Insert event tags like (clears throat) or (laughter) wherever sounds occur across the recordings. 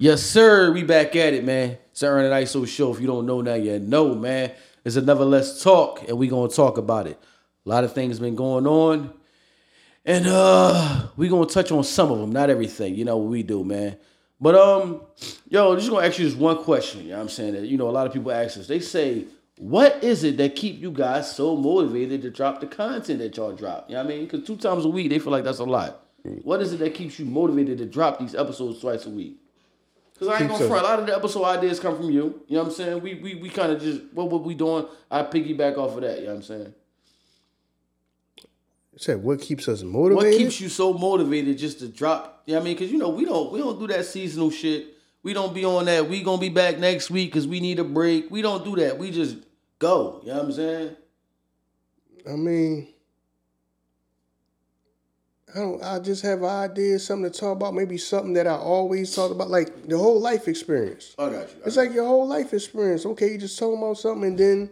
Yes, sir. We back at it, man. It's the Ern and Iso show. If you don't know now, you know, man. It's another Let's Talk, and we gonna talk about it. A lot of things been going on. And uh we gonna touch on some of them, not everything. You know what we do, man. But um, yo, just gonna ask you just one question. You know what I'm saying? That you know, a lot of people ask us, they say, what is it that keep you guys so motivated to drop the content that y'all drop? You know what I mean? Because two times a week, they feel like that's a lot. What is it that keeps you motivated to drop these episodes twice a week? Because I ain't gonna front. A lot of the episode ideas come from you. You know what I'm saying? We we, we kind of just what what we doing. I piggyback off of that. You know what I'm saying? You said what keeps us motivated? What keeps you so motivated just to drop? You know what I mean? Because you know we don't we don't do that seasonal shit. We don't be on that. We gonna be back next week because we need a break. We don't do that. We just go. You know what I'm saying? I mean, I don't. I just have ideas, something to talk about. Maybe something that I always talk about, like the whole life experience. I got you. It's like your whole life experience. Okay, you just talking about something, and then,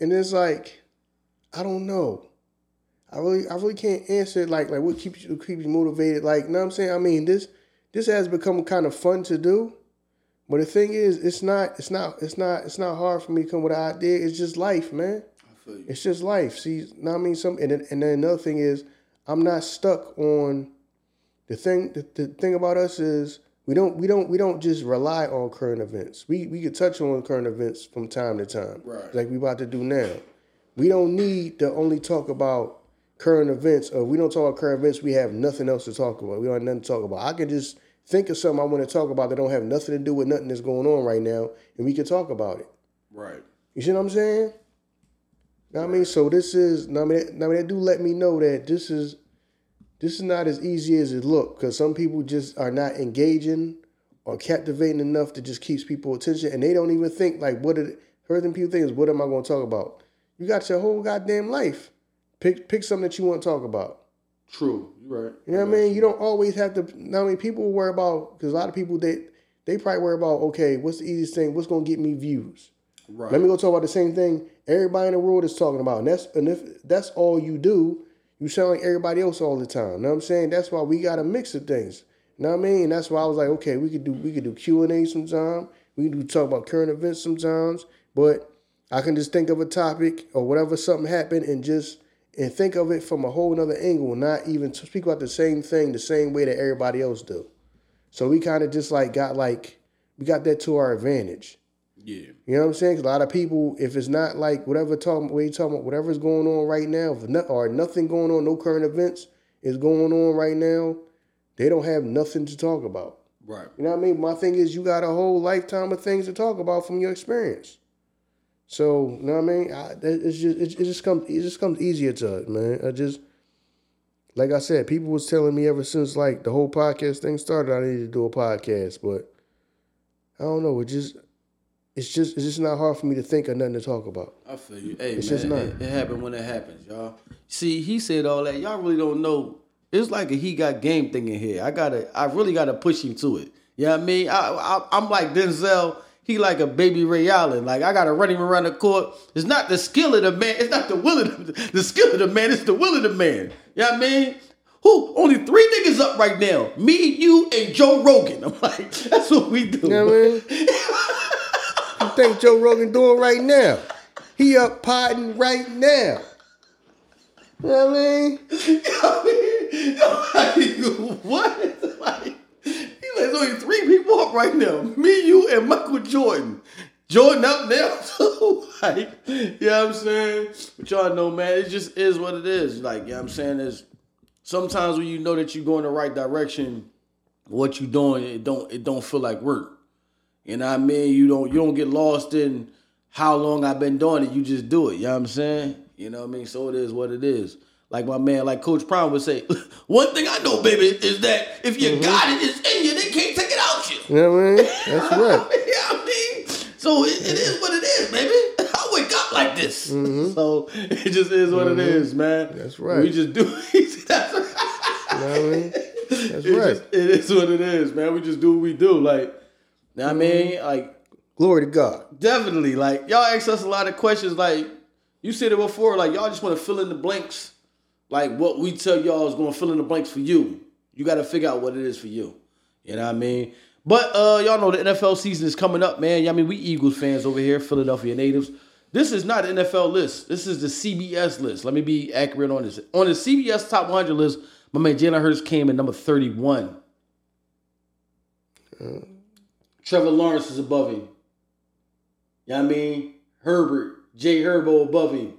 and it's like, I don't know. I really, I really can't answer it. Like, like what keeps you keeps you motivated? Like, you know what I'm saying? I mean, this, this has become kind of fun to do. But the thing is, it's not, it's not, it's not, it's not hard for me to come with an idea. It's just life, man. I feel you. It's just life. See, you know what I mean? Some and then, and then another thing is I'm not stuck on the thing the, the thing about us is we don't we don't we don't just rely on current events. We we could touch on current events from time to time. Right. Like we about to do now. We don't need to only talk about current events or we don't talk about current events, we have nothing else to talk about. We don't have nothing to talk about. I can just think of something I want to talk about that don't have nothing to do with nothing that's going on right now and we can talk about it. Right. You see what I'm saying? Know I mean, so this is. I mean, I mean, they do let me know that this is, this is not as easy as it look. Because some people just are not engaging or captivating enough that just keeps people attention, and they don't even think like what. It, first thing people think is, what am I going to talk about? You got your whole goddamn life. Pick pick something that you want to talk about. True. You're right. You know what I mean? You don't always have to. Now, I mean, people worry about because a lot of people they they probably worry about okay, what's the easiest thing? What's going to get me views? Right. Let me go talk about the same thing everybody in the world is talking about. And that's and if that's all you do, you sound like everybody else all the time. You know what I'm saying? That's why we got a mix of things. You know what I mean? That's why I was like, okay, we could do we could do Q and A sometime. We could do talk about current events sometimes. But I can just think of a topic or whatever something happened and just and think of it from a whole nother angle, not even to speak about the same thing the same way that everybody else do. So we kind of just like got like we got that to our advantage. Yeah. You know what I'm saying? 'Cause a lot of people, if it's not like whatever talking, what you talking about, whatever's going on right now, if or nothing going on, no current events is going on right now, they don't have nothing to talk about. Right. You know what I mean? My thing is, you got a whole lifetime of things to talk about from your experience. So, you know what I mean? I, it's just, it, it just comes, it just comes easier to it, man. I just, like I said, people was telling me ever since like the whole podcast thing started, I needed to do a podcast, but I don't know. It just, it's just, it's just not hard for me to think of nothing to talk about. I feel you. Hey, It's man, just not. It, it happened when it happens, y'all. See, he said all that. Y'all really don't know. It's like a he got game thing in here. I gotta, I really gotta push him to it. You know what I mean? I, I, I'm like Denzel. He like a baby Ray Allen. Like I gotta run him around the court. It's not the skill of the man. It's not the will of the, the skill of the man. It's the will of the man. You know what I mean? Who? Only three niggas up right now. Me, you, and Joe Rogan. (laughs) I'm like, that's what we do. You know what I mean? (laughs) you think Joe Rogan doing right now? He up potting right now. You know what I mean? (laughs) What? Like, he like, there's only three people up right now. Me, you, and Michael Jordan. Jordan up there (laughs) too. like, you know what I'm saying? But y'all know, man, it just is what it is. Like, you know what I'm saying? Is sometimes when you know that you're going the right direction, what you doing, it don't it don't feel like work. You know what I mean? You don't you don't get lost in how long I've been doing it. You just do it. You know what I'm saying? You know what I mean? So it is what it is. Like my man, like Coach Prime would say, (laughs) one thing I know, baby, is that if you got it, it's in you. They can't take it out you. You know what I mean? (laughs) That's right. (laughs) I mean? So it, it is what it is, baby. I wake up like this. So it just is what it is, man. Mm-hmm. That's right. We just do That's right. You know what I mean? That's It, right. just, it is what it is, man. We just do what we do. Like, know what I mean? Like, Glory to God. definitely. Like, y'all ask us a lot of questions. Like, you said it before. Like, y'all just want to fill in the blanks. Like, what we tell y'all is going to fill in the blanks for you. You got to figure out what it is for you. You know what I mean? But uh, y'all know the NFL season is coming up, man. I mean, we Eagles fans over here, Philadelphia natives. This is not an NFL list. This is the CBS list. Let me be accurate on this. On the CBS top 100 list, my man Jalen Hurts came in number 31. Trevor Lawrence is above him. You know what I mean? Herbert, Jay Herbo above him.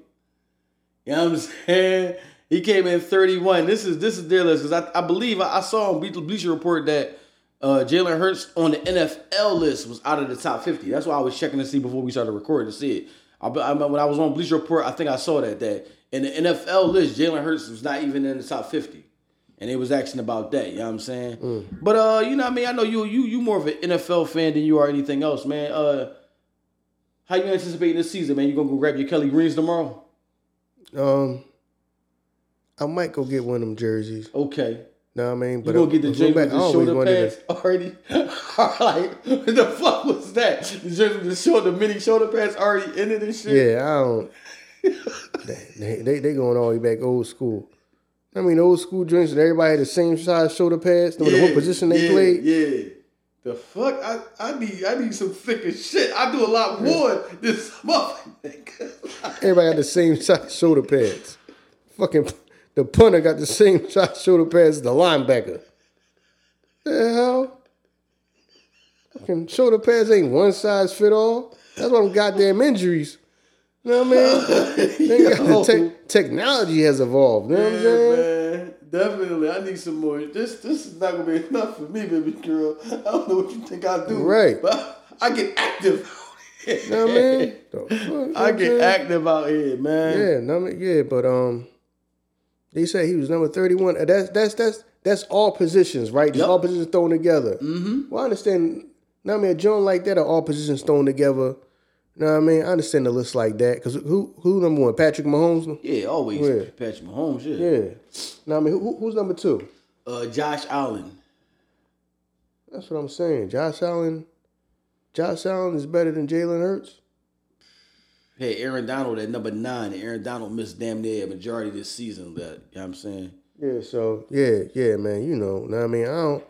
You know what I'm (laughs) saying? He came in 31. This is this is their list because I, I believe I, I saw on Ble- Bleacher Report that uh, Jalen Hurts on the NFL list was out of the top 50. That's why I was checking to see before we started recording to see it. I, I when I was on Bleacher Report, I think I saw that that in the NFL list, Jalen Hurts was not even in the top 50. And they was asking about that, you know what I'm saying? But uh, you know what I mean? I know you you you more of an NFL fan than you are anything else, man. Uh how you anticipating this season, man? You gonna go grab your Kelly Greens tomorrow? Um, I might go get one of them jerseys. Okay. Know what I mean? You gonna get the jersey with the shoulder pads already? (laughs) like, what the fuck was that? The jersey with the shoulder, mini shoulder pads already in it and shit? Yeah, I don't. (laughs) they, they they going all the way back old school. I mean, old school drinks and everybody had the same size shoulder pads. No matter what position they yeah, played. Yeah. The fuck? I, I need I need some thicker shit. I do a lot more than some. Everybody had the same size shoulder pads. Fucking the punter got the same size shoulder pads as the linebacker. The hell? Fucking shoulder pads ain't one size fit all. That's why them goddamn injuries. You know what I mean? (laughs) They got the Yo. technology has evolved. You know what I'm saying? man. Definitely. I need some more. This this is not gonna be enough for me, baby girl. (laughs) I don't know what you think I do. Right. But I get active. You know what I mean? (laughs) Fuck, you know I get saying? active out here, man. Yeah, no, I mean, yeah, but um, they say he was number thirty-one. Uh, That's that's that's that's all positions, right? Just Yep. all positions thrown together. Mm-hmm. Well, I understand. Now, I mean, a joint like that are all positions thrown together. You know what I mean? I understand the list like that because who who number one? Patrick Mahomes. Yeah, always Yeah. Patrick Mahomes. Yeah. Yeah. Now, I mean, who, who's number two? Uh, Josh Allen. That's what I'm saying. Josh Allen. Josh Allen is better than Jalen Hurts. Hey, Aaron Donald at number nine. Aaron Donald missed damn near a majority of this season. That you know what I'm saying. Yeah. So yeah, yeah, man. You know, know what I mean, I don't.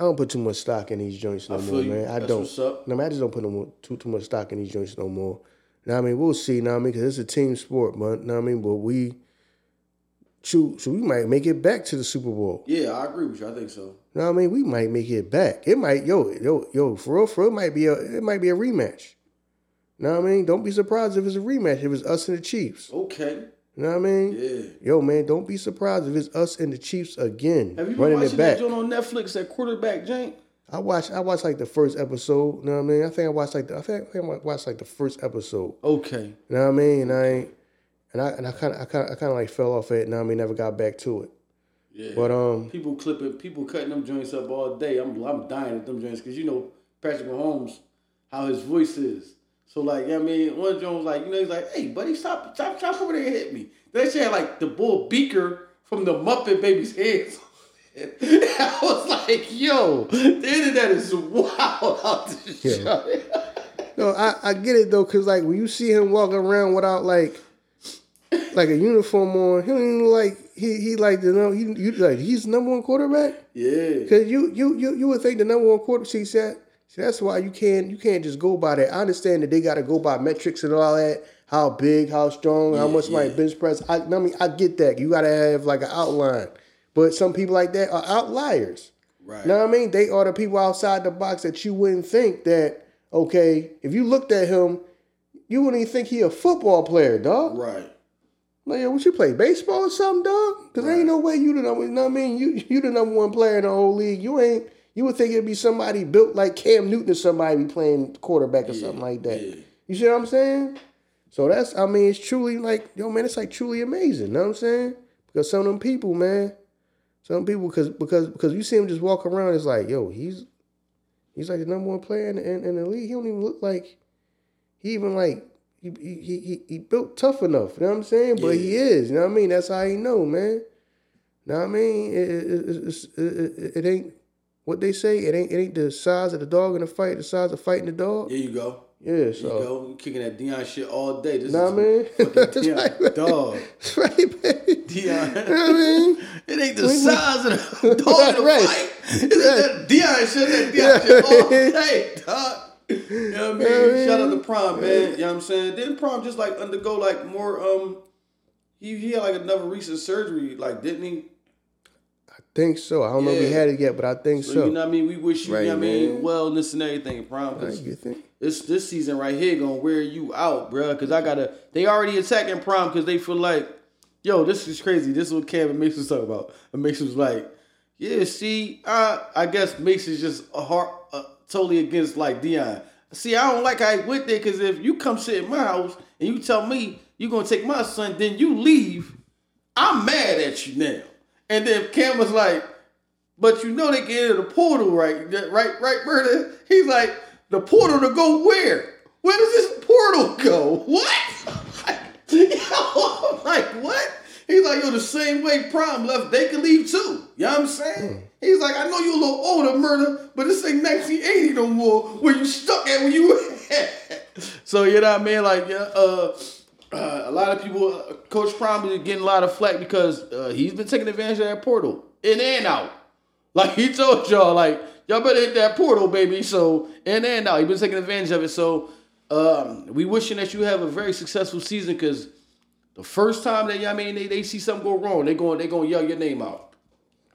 I don't put too much stock in these joints no I more, you. man. I That's don't. what's up. No, man, I just don't put no more, too too much stock in these joints no more. Now I mean, we'll see. Now I mean, because it's a team sport, but now I mean, but we, shoot, so we might make it back to the Super Bowl. Yeah, I agree with you. I think so. Now I mean, we might make it back. It might, yo, yo, yo, for real, for real, it might be a, it might be a rematch. Know what I mean? Don't be surprised if it's a rematch. If it's us and the Chiefs. Okay. You know what I mean? Yeah. Yo, man, don't be surprised if it's us and the Chiefs again, Have you been running watching it that joint on Netflix? at quarterback jank. I watched I watched like the first episode, you know what I mean? I think I watched like the, I think, I watched like the first episode. Okay. You know what I mean? And I ain't and I and I kinda I kinda I kinda like fell off it, you know what I mean, never got back to it. Yeah. But um people clipping, people cutting them joints up all day. I'm I'm dying at them joints because you know Patrick Mahomes, how his voice is. So like, you know I mean, one joint was like, you know, he's like, hey buddy, stop, stop, stop over there and hit me. That shit had like the bull beaker from the Muppet Baby's head. (laughs) I was like, yo, the internet is wild out this Yeah. shit. No, I, I get it though, cause like when you see him walking around without like like a uniform on, he don't even like he he like the no he you like he's number one quarterback. Yeah. Cause you you you you would think the number one quarterback. See, that- see, that's why you can't you can't just go by that. I understand that they got to go by metrics and all that. How big, how strong, how much might yeah. bench press. I, I mean, I get that. You got to have like an outline. But some people like that are outliers. Right. You know what I mean? They are the people outside the box that you wouldn't think that. Okay, if you looked at him, you wouldn't even think he a football player, dog. Right. Like, yo, what you play baseball or something, dog? Because Right. ain't no way you the number. You know what I mean? You (laughs) you the number one player in the whole league. You ain't. You would think it'd be somebody built like Cam Newton or somebody be playing quarterback or something like that. yeah. You see what I'm saying? So that's. I mean, it's truly like, yo, man, it's like truly amazing. You know what I'm saying? Because some of them people, man, some people, because because because you see him just walk around, it's like, yo, he's he's like the number one player in, in, in the league. He don't even look like he even like he he he, he, built tough enough. You know what I'm saying? But he is. You know what I mean? That's how he know, man. You know what I mean? It, it, it, it, it ain't what they say. It ain't it ain't the size of the dog in the fight. The size of fighting the dog. There you go. Yeah, so you kicking that Deion shit all day. This Nah, is man. fucking (laughs) Deion, right, man. dog. that's right, baby. Deion. I (laughs) mean, It ain't the We- we- size of the (laughs) dog in the Right. fight. It's that Deion shit, that Deion shit all day, dog. You know what I mean? Yeah, Shout out to Prime, man. You know what I'm saying? Didn't Prime just like undergo like more um he, he had like another recent surgery, like didn't he? I think so. I don't know if Yeah. had it yet, but I think So, so. you know what I mean? We wish you, Right, you know what I mean, wellness and everything, Prime. 'cause Right, this this season right here gonna wear you out, bro. Cause I gotta. They already attacking Prime because they feel like, yo, this is crazy. This is what Cam and Mason talk about. And Mason was like, yeah, see, I I guess is just a heart uh, totally against like Deion. See, I don't like how he went there because if you come sit in my house and you tell me you're gonna take my son, then you leave. I'm mad at you now. And then Cam was like, but you know they get into the portal, right? Right, right, murder. He's like, the portal to go where? Where does this portal go? What? (laughs) yo, I'm like, what? He's like, yo, the same way Prime left, they can leave too. You know what I'm saying? He's like, I know you're a little older, murder, but this ain't 1980 no more where you stuck at when you (laughs) were So, you know what I mean? Like, yeah, uh, uh, a lot of people, uh, Coach Prime is getting a lot of flack because uh, he's been taking advantage of that portal in and out. Like (laughs) he told y'all, like y'all better hit that portal, baby. So in and out, he's been taking advantage of it. So um, we wishing that you have a very successful season because the first time that y'all mean they, they see something go wrong, they going they gonna yell your name out,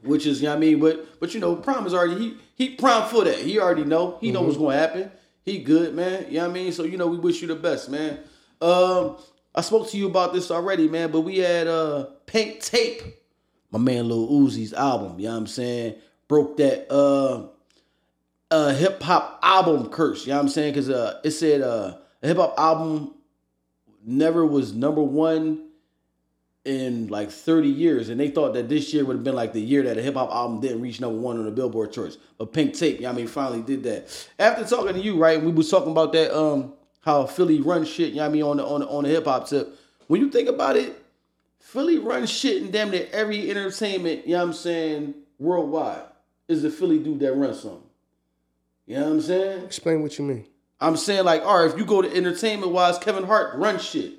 which is you know what I mean. But but you know, Prime is already he he prime for that. He already know. He know what's gonna happen. He good, man. You know what I mean? So you know, we wish you the best, man. Um, I spoke to you about this already, man. But we had uh Pink Tape my man Lil Uzi's album, you know what I'm saying? Broke that uh uh hip hop album curse, you know what I'm saying? Cause uh it said uh a hip hop album never was number one in like 30 years. And they thought that this year would have been like the year that a hip hop album didn't reach number one on the Billboard charts. But Pink Tape, you know what I mean, finally did that. After talking to you, right, we was talking about that um how Philly run shit, you know what I mean, on the on the on the hip hop tip. When you think about it, Philly runs shit in damn near every entertainment, you know what I'm saying, worldwide. Is a Philly dude that runs something. You know what I'm saying? Explain what you mean. I'm saying like, all right, if you go to entertainment wise, Kevin Hart runs shit.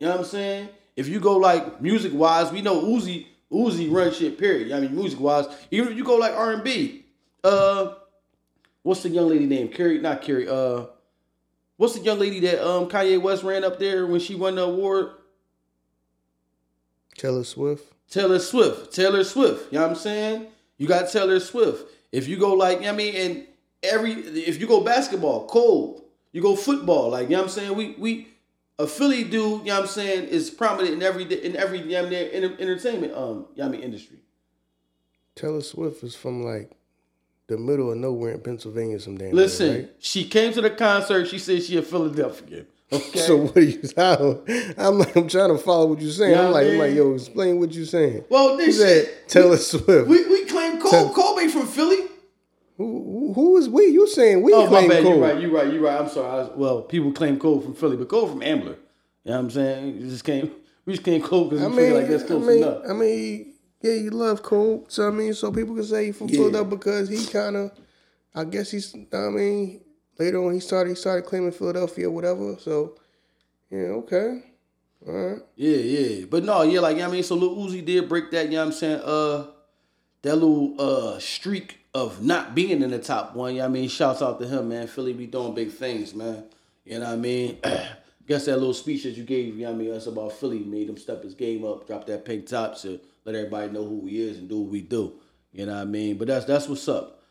You know what I'm saying? If you go like music wise, we know Uzi, Uzi runs shit, period. You know I mean music wise. Even if you go like R&B, uh what's the young lady name? Carrie, not Carrie, uh what's the young lady that um Kanye West ran up there when she won the award? Taylor Swift. Taylor Swift. Taylor Swift. You know what I'm saying? You got Taylor Swift. If you go like, you know what I mean, and every if you go basketball, cold. You go football, like you know what I'm saying? We we a Philly dude, you know what I'm saying, is prominent in every in every you know I mean, entertainment um you know I mean industry. Taylor Swift is from like the middle of nowhere in Pennsylvania, some damn. Listen, way, right? she came to the concert, she said she a Philadelphia. Okay. So what are you? (laughs) How, I'm like, I'm trying to follow what you're saying. Yeah, I'm like, I'm like, yo, explain what you're saying. well, You this said Taylor Swift. we, we claim Cole. Cole ain't from Philly. who, who is we? You saying we Oh, my bad. Cole? You're right. You're right. You're right. I'm sorry. I was, well, people claim Cole from Philly, but Cole from Ambler. You know what I'm saying? You just came. We just came Cole because we I feel mean, like that's close I mean, enough. I mean, yeah, you love Cole. So I mean, so people can say he from Yeah. Philadelphia because he kind of, I guess he's. I mean, later on he started he started claiming Philadelphia or whatever. So yeah, okay, all right. Yeah, yeah. But no, yeah, like, you know what I mean? So Lil Uzi did break that, you know what I'm saying? Uh that little uh streak of not being in the top one. You know what I mean? Shouts out to him, man. Philly be doing big things, man. You know what I mean? (clears throat) Guess that little speech that you gave, you know what I mean, us about Philly made him step his game up, drop that pink top to let everybody know who he is and do what we do. You know what I mean? But that's that's what's up.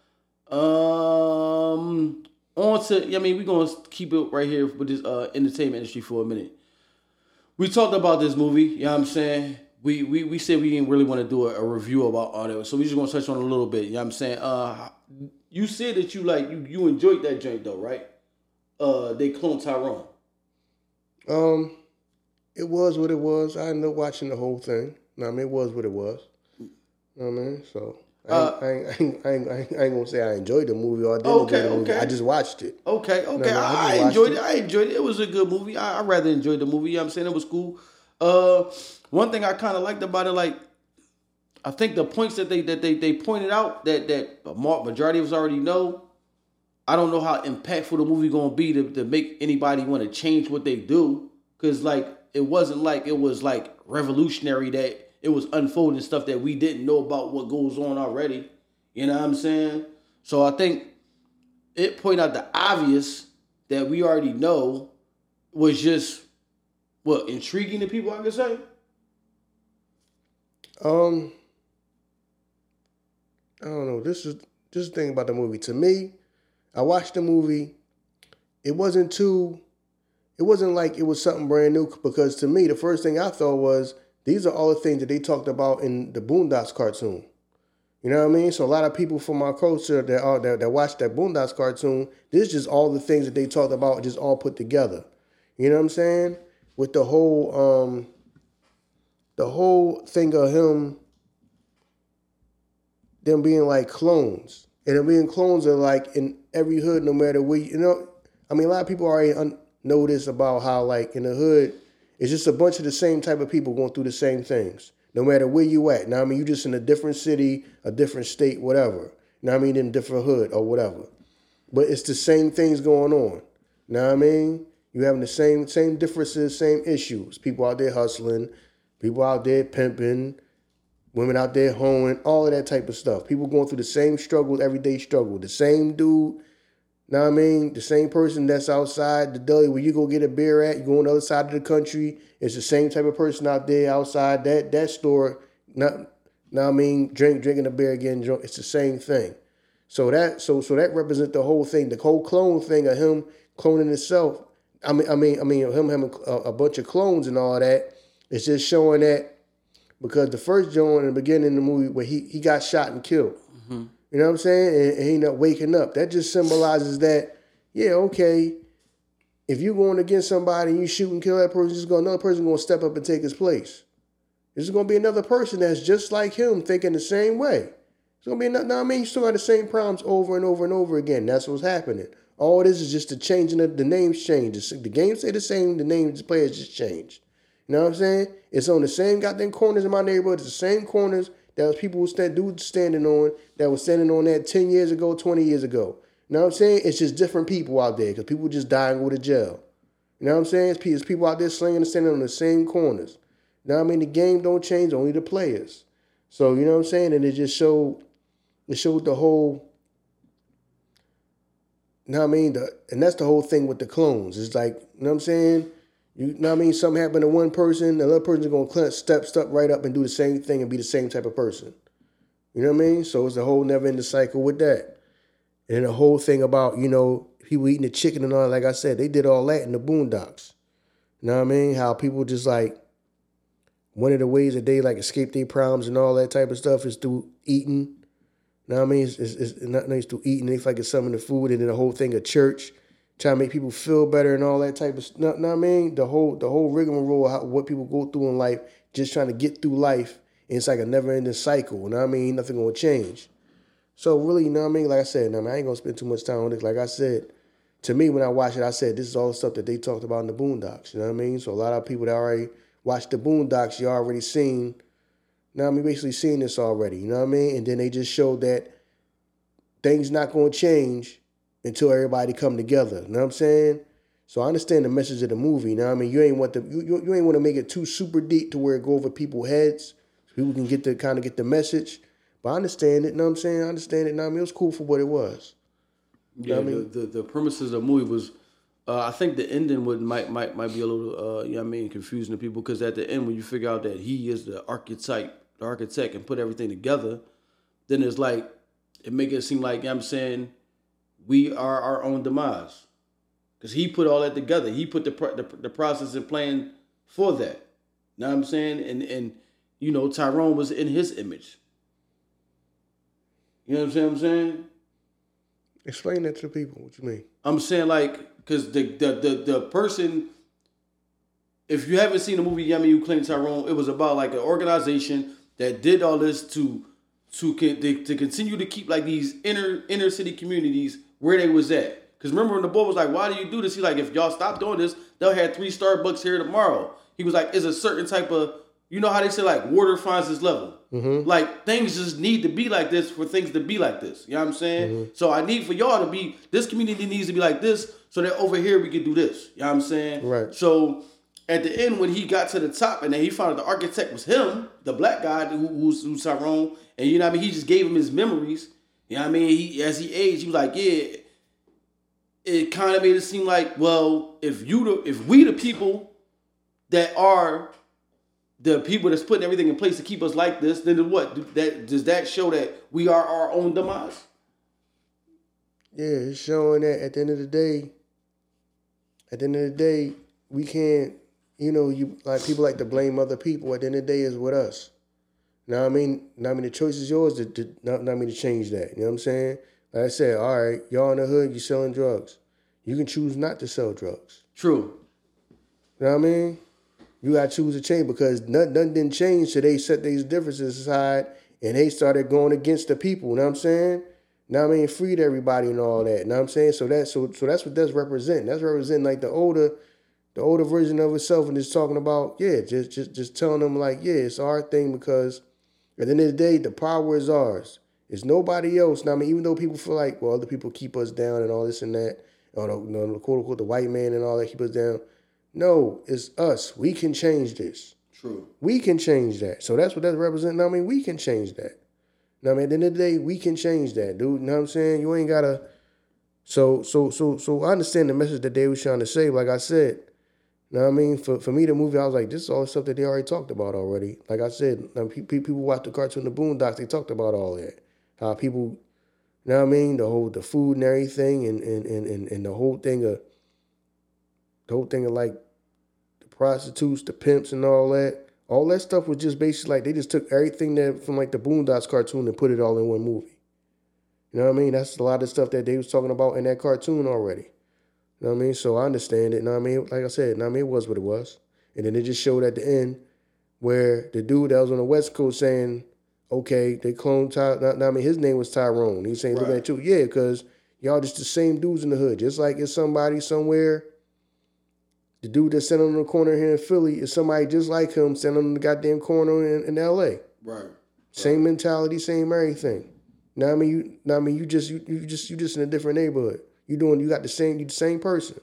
Um on to I mean, we're gonna keep it right here with this uh entertainment industry for a minute we talked about this movie, you know what I'm saying? We we, we said we didn't really want to do a, a review about that. So we just gonna touch on a little bit, you know what I'm saying? Uh you said that you like you you enjoyed that joint though, right? Uh they cloned Tyrone. Um, it was what it was. I ended up watching the whole thing. I mean, it was what it was. You know what I mean? So I, Uh, ain't, I, ain't, I, ain't, I, ain't, I ain't gonna say I enjoyed the movie or I didn't Okay, enjoy the movie. okay. I just watched it. Okay, okay. no, I I, enjoyed watched it. I enjoyed it. It was a good movie. I, I rather enjoyed the movie. You know what I'm saying? It was cool. Uh one thing I kind of liked about it, like I think the points that they that they they pointed out that that majority of us already know. I don't know how impactful the movie gonna be to, to make anybody want to change what they do. Cause like it wasn't like it was like revolutionary that it was unfolding stuff that we didn't know about what goes on already. You know what I'm saying? So I think it point out the obvious that we already know was just what intriguing to people. I could say. Um, I don't know. This is this is the thing about the movie. To me, I watched the movie. It wasn't too. It wasn't like it was something brand new because to me, the first thing I thought was these are all the things that they talked about in the Boondocks cartoon. You know what I mean? So a lot of people from our culture that are that, that watch that Boondocks cartoon, this is just all the things that they talked about, just all put together. You know what I'm saying? With the whole um the whole thing of him them being like clones. And them being clones are like in every hood, no matter where you, know. I mean, a lot of people already un- know this about how like in the hood, it's just a bunch of the same type of people going through the same things no matter where you at. Now I mean you just in a different city, a different state, whatever. Now I mean in a different hood or whatever. But it's the same things going on. Now I mean? You having the same same differences, same issues. People out there hustling, people out there pimping, women out there hoeing, all of that type of stuff. People going through the same struggle, everyday struggle. The same dude What I mean? The same person that's outside the deli where you go get a beer at, you go on the other side of the country, it's the same type of person out there outside that that store. Not, know I mean? Drink drinking a beer again, drunk. It's the same thing. So that so so that represents the whole thing, the whole clone thing of him cloning himself. I mean I mean I mean him having a, a bunch of clones and all that. It's just showing that because the first Joan in the beginning of the movie where he he got shot and killed. Mm-hmm. You know what I'm saying? And, and he not waking up. That just symbolizes that, yeah, okay, if you're going against somebody and you shoot and kill that person, just going another person gonna step up and take his place. There's gonna be another person that's just like him, thinking the same way. It's gonna be another. I mean, you still got the same problems over and over and over again. That's what's happening. All this is just the changing of the names change. The games stay the same. The names, the players just change. You know what I'm saying? It's on the same goddamn corners in my neighborhood. It's the same corners that was people who stand dudes standing on that was standing on that 10 years ago, 20 years ago. You know what I'm saying? It's just different people out there because people just and go to jail. You know what I'm saying? It's people out there slinging and standing on the same corners. You know what I mean? The game don't change, only the players. So, you know what I'm saying? And it just showed it showed the whole you know what I mean? The, and that's the whole thing with the clones. It's like, you know what I'm saying? You know what I mean? Something happened to one person, another person's gonna step step right up and do the same thing and be the same type of person. You know what I mean? So it's a whole never ending cycle with that. And the whole thing about, you know, people eating the chicken and all, like I said, they did all that in the boondocks. You know what I mean? How people just like one of the ways that they like escape their problems and all that type of stuff is through eating. You know what I mean? It's, it's, it's not nice to eating. They like it's some of the food and then the whole thing of church trying to make people feel better and all that type of stuff. Know, know what I mean? The whole the whole rigmarole, how, what people go through in life, just trying to get through life. And it's like a never ending cycle. You know what I mean? Nothing gonna change. So really, you know what I mean? Like I said, I, mean, I ain't gonna spend too much time on this. Like I said, to me when I watch it, I said this is all the stuff that they talked about in the Boondocks. You know what I mean? So a lot of people that already watched the Boondocks, you already seen. Know I mean? Basically seen this already. You know what I mean? And then they just showed that things not gonna change until everybody come together. You know what I'm saying? So I understand the message of the movie. Now I mean, you ain't want to you, you, you ain't want to make it too super deep to where it go over people's heads. So people can get the kind of get the message. But I understand it. You know what I'm saying? I understand it. Now I mean, it was cool for what it was. You yeah, I mean? the, the the premises of the movie was. Uh, I think the ending would might might might be a little uh, you know I mean confusing to people because at the end when you figure out that he is the archetype, the architect, and put everything together, then it's like it make it seem like you know I'm saying we are our own demise. Because he put all that together. He put the, the, the process and plan for that. Know what I'm saying? And, and, you know, Tyrone was in his image. You know what I'm saying? Explain that to the people. What you mean? I'm saying like, because the, the the the person, if you haven't seen the movie Yummy, you claim Tyrone, it was about like an organization that did all this to to to continue to keep like these inner inner city communities where they was at. Because remember when the boy was like, why do you do this? He like, if y'all stop doing this, they'll have three Starbucks here tomorrow. He was like, it's a certain type of you know how they say like water finds its level. Mm-hmm. Like things just need to be like this for things to be like this. You know what I'm saying? Mm-hmm. So I need for y'all to be this community needs to be like this, so that over here we can do this. You know what I'm saying? Right. So at the end, when he got to the top, and then he found out the architect was him, the black guy who, who's, who's Tyrone, and you know what I mean, he just gave him his memories. You know what I mean? He as he aged, he was like, yeah. It kind of made it seem like, well, if you the if we the people that are the people that's putting everything in place to keep us like this, then what? Do that does that show that we are our own demise? Yeah, it's showing that at the end of the day, at the end of the day, we can't, you know, you like people like to blame other people. At the end of the day, is with us. Now I mean, now I mean the choice is yours to, to not, not mean to change that. You know what I'm saying? Like I said, all right, y'all in the hood, you selling drugs. You can choose not to sell drugs. True. You know what I mean? You gotta choose to change because nothing, nothing didn't change, so they set these differences aside and they started going against the people. You know what I'm saying? Now I mean, freed everybody and all that. You know what I'm saying? So that so so that's what that's representing. That's representing like the older, the older version of itself, and just talking about yeah, just just just telling them like yeah, it's our thing because at the end of the day, the power is ours. It's nobody else. Now I mean, even though people feel like well, other people keep us down and all this and that, or the, you know, the quote unquote the white man and all that keep us down. No, it's us. We can change this. True. We can change that. So that's what that's representing. I mean, we can change that. Now, I mean, at the end of the day, we can change that, dude. You know what I'm saying? You ain't gotta. So, so, so, so I understand the message that they was trying to say. Like I said, you know what I mean? For for me, the movie, I was like, this is all the stuff that they already talked about already. Like I said, people watch the cartoon, the Boondocks, they talked about all that. How people, you know what I mean? The whole the food and everything, and and and and, and the whole thing of the whole thing of like the prostitutes, the pimps, and all that. All that stuff was just basically like they just took everything that from like the Boondocks cartoon and put it all in one movie. You know what I mean? That's a lot of stuff that they was talking about in that cartoon already. You know what I mean? So I understand it. You know what I mean? Like I said, you know what I mean? It was what it was. And then it just showed at the end where the dude that was on the West Coast saying, okay, they cloned Ty. Now, now, I mean, his name was Tyrone. He's saying, look Right. at you. Yeah, because y'all just the same dudes in the hood. Just like it's somebody somewhere. The dude that's sitting on the corner here in Philly is somebody just like him sitting on the goddamn corner in, in LA. Right. Same mentality, same everything. Now I mean you now I mean you just you, you just you just in a different neighborhood. You doing you got the same you the same person.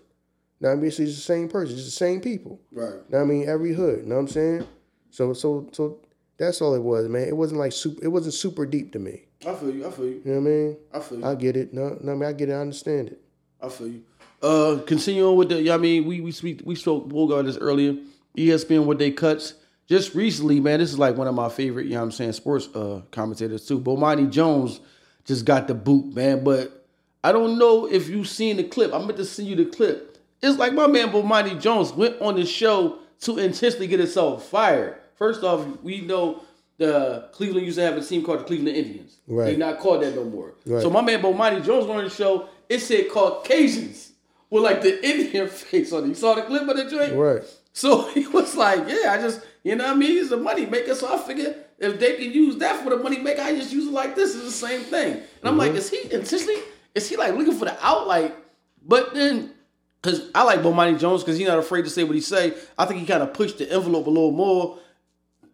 Now I mean it's the same person, it's the same people. Right. Now I mean every hood, you know what I'm saying? So so so that's all it was, man. It wasn't like super it wasn't super deep to me. I feel you. I feel you. You know what I mean? I feel you. I get it. No, no I mean I get it, I understand it. I feel you. Uh, continuing with the, yeah, I mean, we we speak, we spoke we'll go this earlier. ESPN with they cuts just recently, man. This is like one of my favorite, you know, what I'm saying, sports uh commentators too. Bomani Jones just got the boot, man. But I don't know if you've seen the clip. I meant to send you the clip. It's like my man Bomani Jones went on the show to intentionally get himself fired. First off, we know the Cleveland used to have a team called the Cleveland Indians. Right. They're not called that no more. Right. So my man Bomani Jones went on the show. It said Caucasians with like the Indian (laughs) face on it. You saw the clip of the joint? Right. So (laughs) he was like, yeah, I just, you know what I mean? He's a money maker. So I figured if they can use that for the money maker, I just use it like this. It's the same thing. And I'm mm-hmm. like, is he intentionally, is he like looking for the out? Like, but then, because I like Bomani Jones because he's not afraid to say what he say. I think he kind of pushed the envelope a little more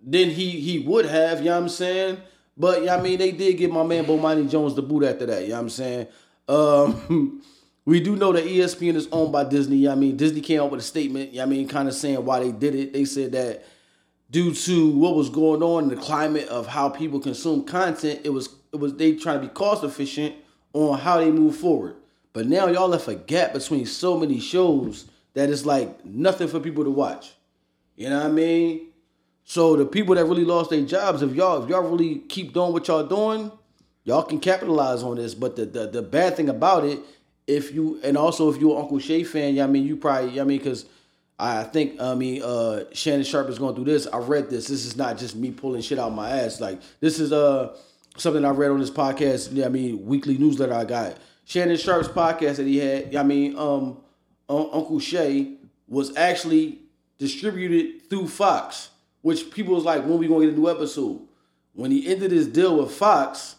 than he he would have, you know what I'm saying? But yeah, I mean, they did give my man Bomani Jones the boot after that, you know what I'm saying? Um, (laughs) we do know that ESPN is owned by Disney. you know I mean, Disney came out with a statement, you know I mean, kind of saying why they did it. They said that due to what was going on in the climate of how people consume content, it was it was they trying to be cost efficient on how they move forward. But now y'all left a gap between so many shows that it's like nothing for people to watch. You know what I mean? So the people that really lost their jobs, if y'all if y'all really keep doing what y'all doing, y'all can capitalize on this. But the the, the bad thing about it, if you and also if you're an Uncle Shay fan, yeah, I mean you probably, I mean because I think I mean uh Shannon Sharpe is going through this. I read this. This is not just me pulling shit out my ass. Like this is uh something I read on this podcast. Yeah, I mean weekly newsletter I got. Shannon Sharpe's podcast that he had. I mean um Uncle Shay was actually distributed through Fox, which people was like, when we gonna get a new episode? When he ended his deal with Fox,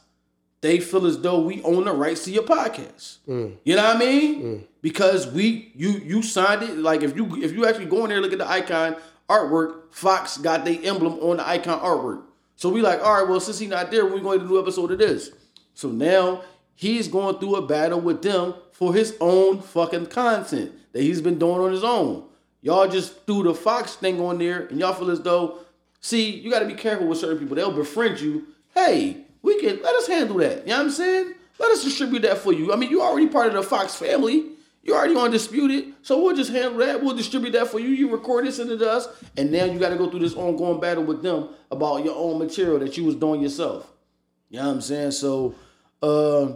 they feel as though we own the rights to your podcast. You know what I mean? Because we you you signed it. Like if you if you actually go in there and look at the icon artwork, Fox got the emblem on the icon artwork. So we like, all right, well, since he's not there, we're going to do episode of this. So now he's going through a battle with them for his own fucking content that he's been doing on his own. Y'all just threw the Fox thing on there, and y'all feel as though, see, you got to be careful with certain people. They'll befriend you. Hey, we can let us handle that. You know what I'm saying? Let us distribute that for you. I mean, you already part of the Fox family. You already undisputed, so we'll just handle that. We'll distribute that for you. You record this into us, and now you got to go through this ongoing battle with them about your own material that you was doing yourself. You know what I'm saying? So, uh,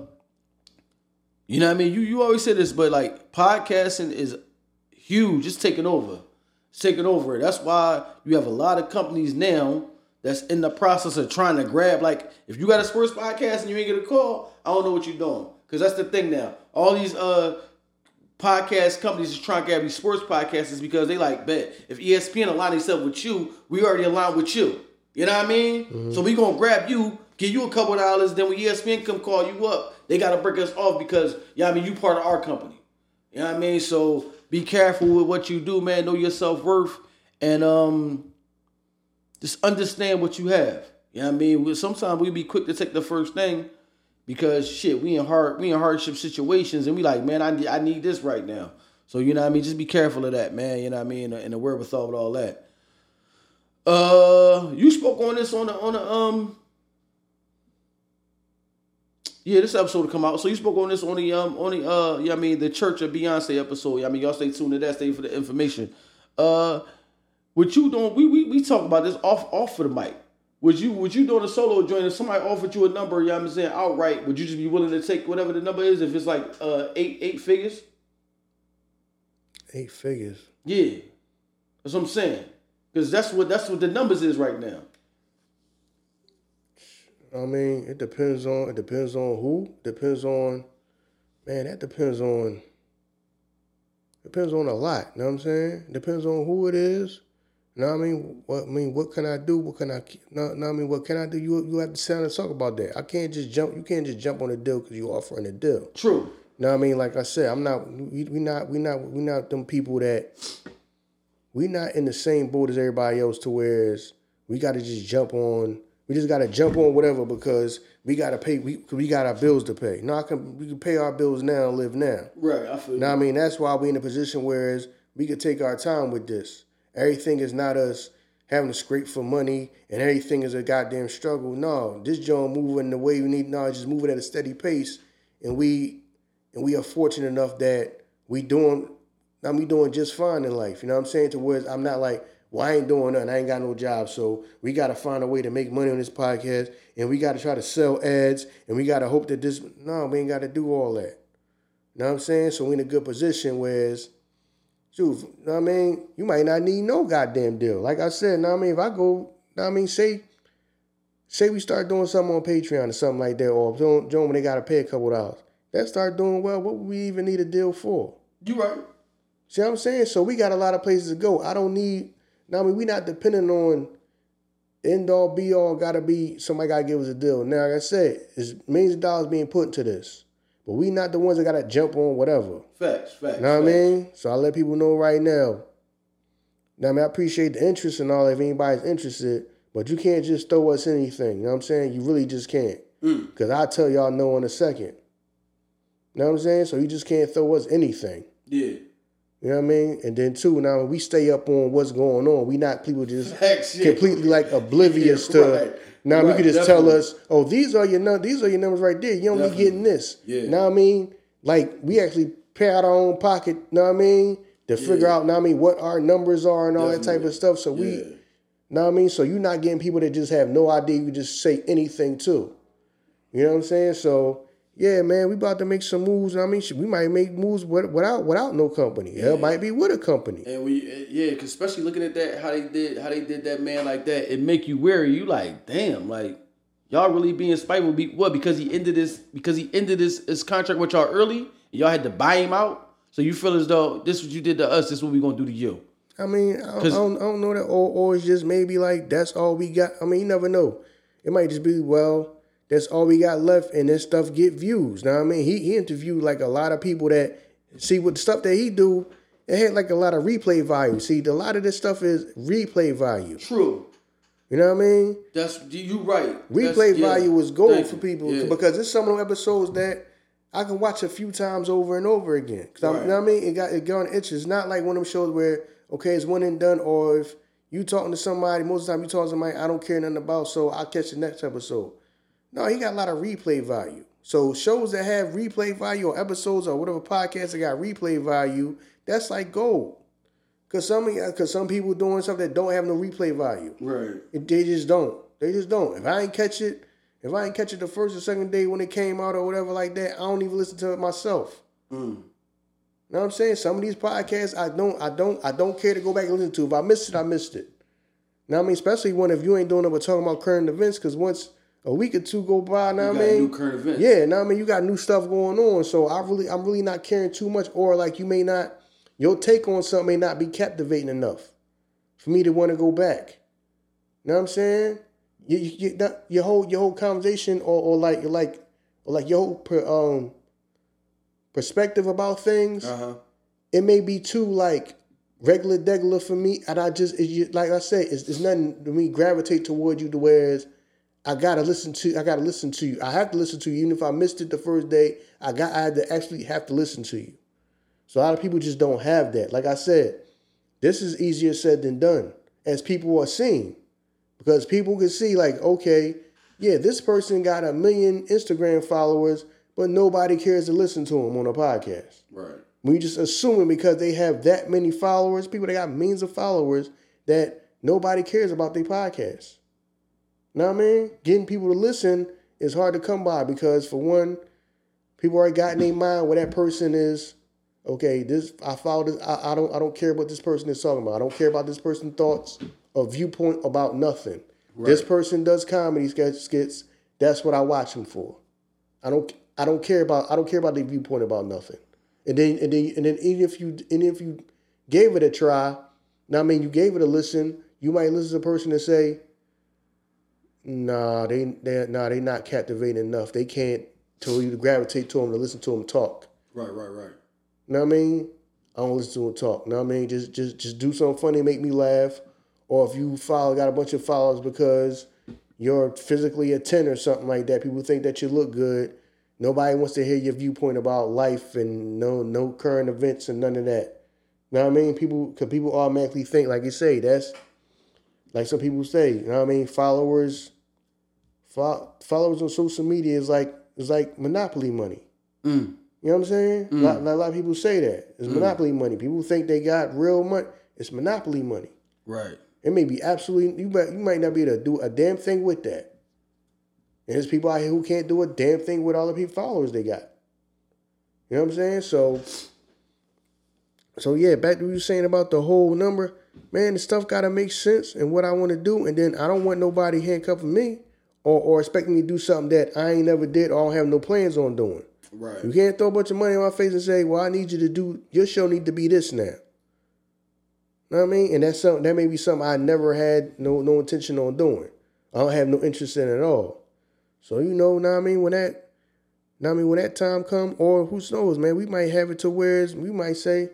you know what I mean? You you always say this, but like podcasting is huge. It's taking over. It's taking over. That's why you have a lot of companies now that's in the process of trying to grab. Like, if you got a sports podcast and you ain't get a call, I don't know what you're doing. Cause that's the thing now. All these uh podcast companies is trying to grab these sports podcasts because they like bet if ESPN align themselves with you, we already align with you. You know what I mean? Mm-hmm. So we gonna grab you, give you a couple dollars, then when ESPN come call you up, they gotta break us off because yeah, I mean you part of our company. You know what I mean? So be careful with what you do, man. Know your self worth and um just understand what you have. You know what I mean? Sometimes we be quick to take the first thing because shit, we in hard we in hardship situations and we like, man, I need I need this right now. So you know what I mean? Just be careful of that, man. You know what I mean? And the, wherewithal with all that. Uh, you spoke on this on the on the um. Yeah, this episode will come out. So you spoke on this on the um on the uh yeah I mean the Church of Beyonce episode. Yeah, I mean y'all stay tuned to that. Stay for the information. Uh, what you doing? We we we talk about this off off of the mic. Would you would you doing a solo joint if somebody offered you a number? You know what I'm saying outright. Would you just be willing to take whatever the number is if it's like uh eight eight figures? Eight figures. Yeah, that's what I'm saying. Because that's what that's what the numbers is right now. I mean, it depends on it depends on who. Depends on man, that depends on depends on a lot. You know what I'm saying? Depends on who it is. Know what I mean? What I mean, what can I do? What can I no, no I mean, what can I do? You you have to sound and talk about that. I can't just jump you can't just jump on a deal because you offering a deal. True. Know what I mean? Like I said, I'm not we, we not we not we not them people that we not in the same boat as everybody else to whereas we gotta just jump on we just gotta jump on whatever because we gotta pay we we got our bills to pay. No, I can we can pay our bills now and live now. Right. I feel. You know what I mean? That's why we in a position whereas we could take our time with this. Everything is not us having to scrape for money and everything is a goddamn struggle. No, this joint moving the way we need now, just moving at a steady pace. And we and we are fortunate enough that we doing now we doing just fine in life. You know what I'm saying? To where I'm not like, well, I ain't doing nothing. I ain't got no job. So we gotta find a way to make money on this podcast and we gotta try to sell ads and we gotta hope that this no, we ain't gotta do all that. You know what I'm saying? So we in a good position whereas Shoot, you know what I mean? You might not need no goddamn deal. Like I said, you know what I mean? If I go, you know what I mean, say, say we start doing something on Patreon or something like that, or doing, doing when they gotta pay a couple dollars. That start doing well, what would we even need a deal for? You right. See what I'm saying? So we got a lot of places to go. I don't need now I mean we not depending on end all be all gotta be somebody gotta give us a deal. Now like I said, it's millions of dollars being put into this. But we not the ones that gotta jump on whatever. Facts. Facts. You know what I mean? So I let people know right now. Now, I mean, I appreciate the interest and all if anybody's interested, but you can't just throw us anything. You know what I'm saying? You really just can't. Mm. Because I'll tell y'all no in a second. You know what I'm saying? So you just can't throw us anything. Yeah. You know what I mean? And then, too, now we stay up on what's going on. We not people just Facts. Yeah. completely like oblivious Yeah, (laughs) to. Now we Right, could just definitely. tell us, oh, these are your num- these are your numbers right there. You don't Definitely. getting this. Yeah. Now I mean, like we actually pay out our own pocket. You know what I mean? To figure Yeah. out, know what I mean, what our numbers are and all that type of stuff. So we, know what I mean. So you're not getting people that just have no idea. You just say anything to. You know what I'm saying? So yeah, man, we about to make some moves. I mean, we might make moves without without no company. Yeah. It might be with a company. And we, yeah, yeah, 'cause especially looking at that, how they did, how they did that man like that, it make you wary. You like, damn, like y'all really being spiteful. Be what? Because he ended this, because he ended this his contract with y'all early. and Y'all had to buy him out. So you feel as though this what you did to us. This what we gonna do to you. I mean, I, I, don't, I don't know that, or, or it's just maybe like that's all we got. I mean, you never know. It might just be well, that's all we got left, and this stuff get views. Now, I mean, he he interviewed like a lot of people that see what the stuff that he do. it had like a lot of replay value. See, a lot of this stuff is replay value. True. You know what I mean? That's you right. Replay That's- yeah. value is gold Thank for people Yeah. because it's some of the episodes that I can watch a few times over and over again. Cause Right. you know what I mean? It got it got on itch. It's not like one of them shows where okay, it's one and done, or if you talking to somebody, most of the time you talking to somebody I don't care nothing about, so I'll catch the next episode. No, he got a lot of replay value. So shows that have replay value or episodes or whatever podcasts that got replay value, that's like gold. Cause some cause some people doing stuff that don't have no replay value. Right. It- They just don't. They just don't. If I ain't catch it, if I ain't catch it the first or second day when it came out or whatever like that, I don't even listen to it myself. Mm. You know what I'm saying? Some of these podcasts I don't I don't I don't care to go back and listen to. If I missed it, I missed it. Now I mean, especially when if you ain't doing it but talking about current events, because once a week or two go by, now You I mean, new current events. yeah, now I mean you got new stuff going on. So I really I'm really not caring too much, or like you may not your take on something may not be captivating enough for me to want to go back. You know what I'm saying? You, you, you- that- your whole your whole conversation or, or like like or like your whole per, um perspective about things Uh huh. it may be too like regular degular for me, and I just it's just, like I said, it's, it's nothing to me gravitate toward you to whereas I gotta listen to I gotta listen to you. I have to listen to you, even if I missed it the first day. I got I had to actually have to listen to you. So a lot of people just don't have that. Like I said, this is easier said than done, as people are seeing, because people can see like, okay, yeah, this person got a million Instagram followers, but nobody cares to listen to them on a podcast. Right. We just assuming because they have that many followers, people that got millions of followers, that nobody cares about their podcast. Know what I mean? Getting people to listen is hard to come by because for one, people already got in their mind where that person is. Okay, this I follow this. I, I don't. I don't care what this person is talking about. I don't care about this person's thoughts or viewpoint about nothing. This person does comedy sketch skits. That's what I watch him for. I don't. I don't care about. I don't care about their viewpoint about nothing. And then and then and then even if you and if you gave it a try, now I mean you gave it a listen, you might listen to a person and say, Nah, they they nah they not captivating enough. They can't tell you to gravitate to them to listen to them talk. Right. Right. Right. You know what I mean? I don't listen to them talk. Know what I mean? Just just just do something funny, make me laugh. Or if you follow got a bunch of followers because you're physically a 10 or something like that, people think that you look good. Nobody wants to hear your viewpoint about life and no no current events and none of that. You know what I mean? People cause people automatically think, like you say, that's like some people say, you know what I mean? Followers fo- followers on social media is like is like monopoly money. Mm. You know what I'm saying? A, lot, a lot of people say that. It's monopoly money. People think they got real money. It's monopoly money. Right. It may be absolutely you might you might not be able to do a damn thing with that. And there's people out here who can't do a damn thing with all the people followers they got. You know what I'm saying? So so yeah, back to what you were saying about the whole number. Man, the stuff gotta make sense and what I want to do, and then I don't want nobody handcuffing me or, or expecting me to do something that I ain't never did or I don't have no plans on doing. Right. You can't throw a bunch of money in my face and say, "Well, I need you to do your show. Need to be this now." Know what I mean? And that's something that may be something I never had no no intention on doing. I don't have no interest in it at all. So you know, know what I mean when that, know what I mean when that time come, or who knows, man, we might have it to where we might say,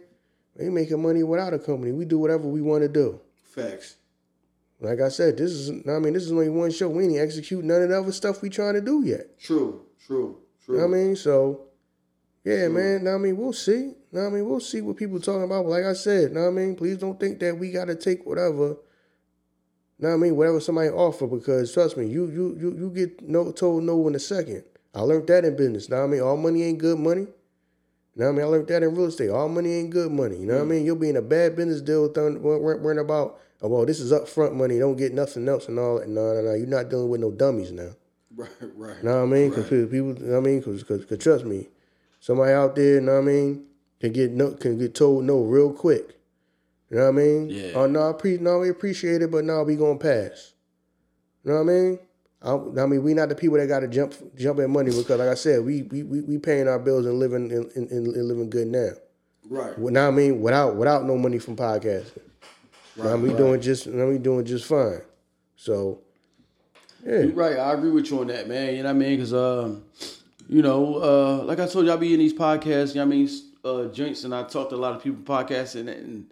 "We making money without a company. We do whatever we want to do." Facts. Like I said, this is I mean this is only one show. We ain't execute none of the other stuff we trying to do yet. True. True. True. Know what I mean? So, yeah, man. Know I mean? We'll see. Know I mean? We'll see what people talking about. But like I said, know I mean? Please don't think that we got to take whatever. Know I mean? Whatever somebody offer, because trust me, you you you you get no told no in a second. I learned that in business. Know I mean? All money ain't good money. Know what I mean? I learned that in real estate. All money ain't good money. You know what I mm. mean? You'll be in a bad business deal with them, worrying about, oh, well, this is upfront money. Don't get nothing else and all that. No, no, no. You're not dealing with no dummies now. (laughs) Right. Right. Know what I mean? Because people, you know what I mean, because cause, trust me, somebody out there, you know what I mean, can get no, can get told no real quick. You know what I mean? Yeah. Oh no, I pre- no, we appreciate it, but now we gonna pass. You know what I mean? I, I mean, we not the people that got to jump jump at money because, like I said, we we we, we paying our bills and living and, and, and living good now. Right. Well, Now I mean, without without no money from podcasting. Now we right. doing just now we doing just fine. So, yeah, You're right. I agree with you on that, man. You know what I mean? Because, um, you know, uh, like I told you, I be in these podcasts. You know what I mean? uh, joints and I talk to a lot of people podcasting and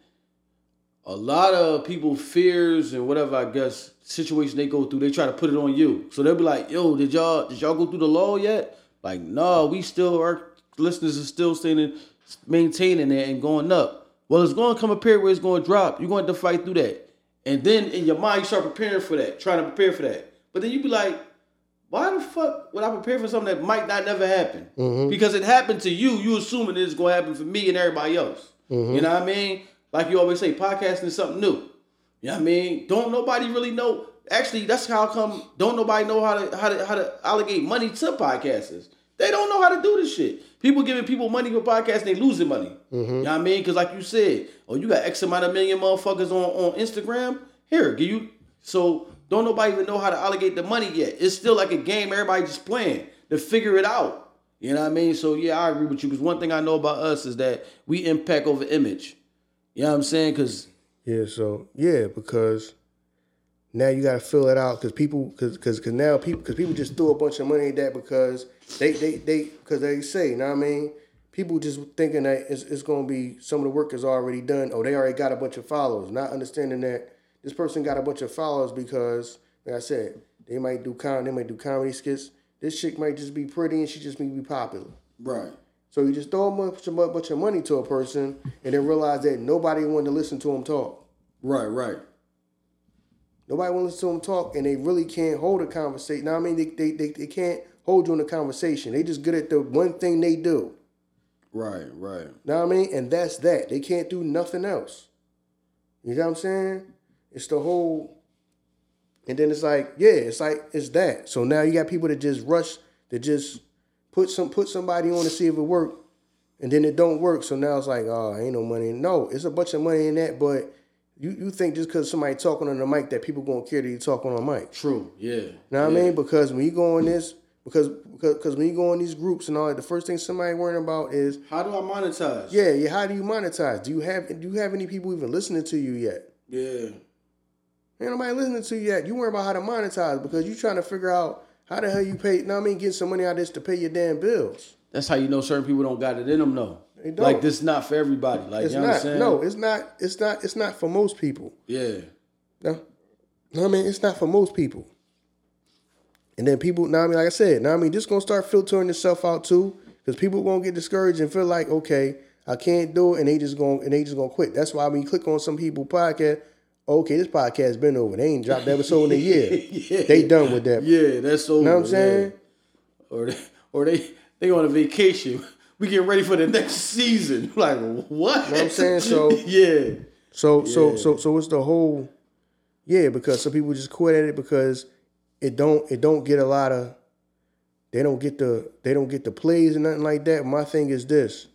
a lot of people fears and whatever I guess situation they go through, they try to put it on you. So they'll be like, "Yo, did y'all did y'all go through the law yet?" Like, no, we still our listeners are still staying maintaining it and going up. Well, it's going to come a period where it's going to drop. You're going to have to fight through that, and then in your mind you start preparing for that, trying to prepare for that. But then you be like, why the fuck would I prepare for something that might not never happen? Mm-hmm. Because it happened to you, you assuming it's going to happen for me and everybody else. Mm-hmm. You know what I mean? Like you always say, podcasting is something new. You know what I mean? Don't nobody really know. Actually, that's how come don't nobody know how to how to how to allocate money to podcasters. They don't know how to do this shit. People giving people money for podcasts, they losing money. You mm-hmm. know what I mean? Because like you said, oh, you got X amount of million motherfuckers on, on Instagram. Here, give you so don't nobody even know how to allocate the money yet. It's still like a game, everybody just playing to figure it out. You know what I mean? So yeah, I agree with you. Because one thing I know about us is that we impact over image. You know what I'm saying? Because Yeah, so yeah, because now you got to fill it out because people because because now people because people just threw a bunch of money at that because they they they because they say you know what I mean? People just thinking that it's, it's going to be some of the work is already done oh they already got a bunch of followers not understanding that this person got a bunch of followers because like I said they might do com they might do comedy skits. This chick might just be pretty and she just may be popular. Right, so you just throw a bunch of, bunch of money to a person and then realize that nobody wanted to listen to him talk. right, right, Nobody wants to listen to him talk, and they really can't hold a conversation. Now, I mean, they, they, they, they can't hold you in a conversation. They just good at the one thing they do. right, right. Now I mean? And that's that. They can't do nothing else. You know what I'm saying? It's the whole. And then it's like, yeah, it's like it's that. So now you got people that just rush, that just put some put somebody on to see if it work, and then it don't work. So now it's like, oh, ain't no money. No, it's a bunch of money in that, but you, you think just because somebody talking on the mic that people gonna care that you talking on the mic. True. Yeah. Know what I mean? Because when you go in this, because because because when you go in these groups and all that, the first thing somebody worrying about is How do I monetize? yeah, yeah. How do you monetize? Do you have do you have any people even listening to you yet? Yeah. Ain't nobody listening to you yet. You worry about how to monetize because you trying to figure out how the hell you pay. Know what I mean? Get some money out of this to pay your damn bills. That's how you know certain people don't got it in them. though. They don't. Like this, not for everybody. Like It's you not. understand? No, it's not. It's not. It's not for most people. Yeah. No, no, I mean, it's not for most people. And then people, now I mean, like I said, now I mean, just gonna start filtering itself out too, because people gonna get discouraged and feel like, okay, I can't do it, and they just gonna and they just gonna quit. That's why when you click on some people podcast, okay, this podcast has been over. They ain't dropped the episode in a (laughs) year. Yeah. They done with that. Yeah, that's over. know what I'm saying? yeah. Or they, or they they on a vacation. We get ready for the next season. (laughs) Like what? Know what I'm saying? So- (laughs) yeah, So so Yeah. so so it's the whole yeah, because some people just quit at it because it don't it don't get a lot of they don't get the they don't get the plays and nothing like that. My thing is this.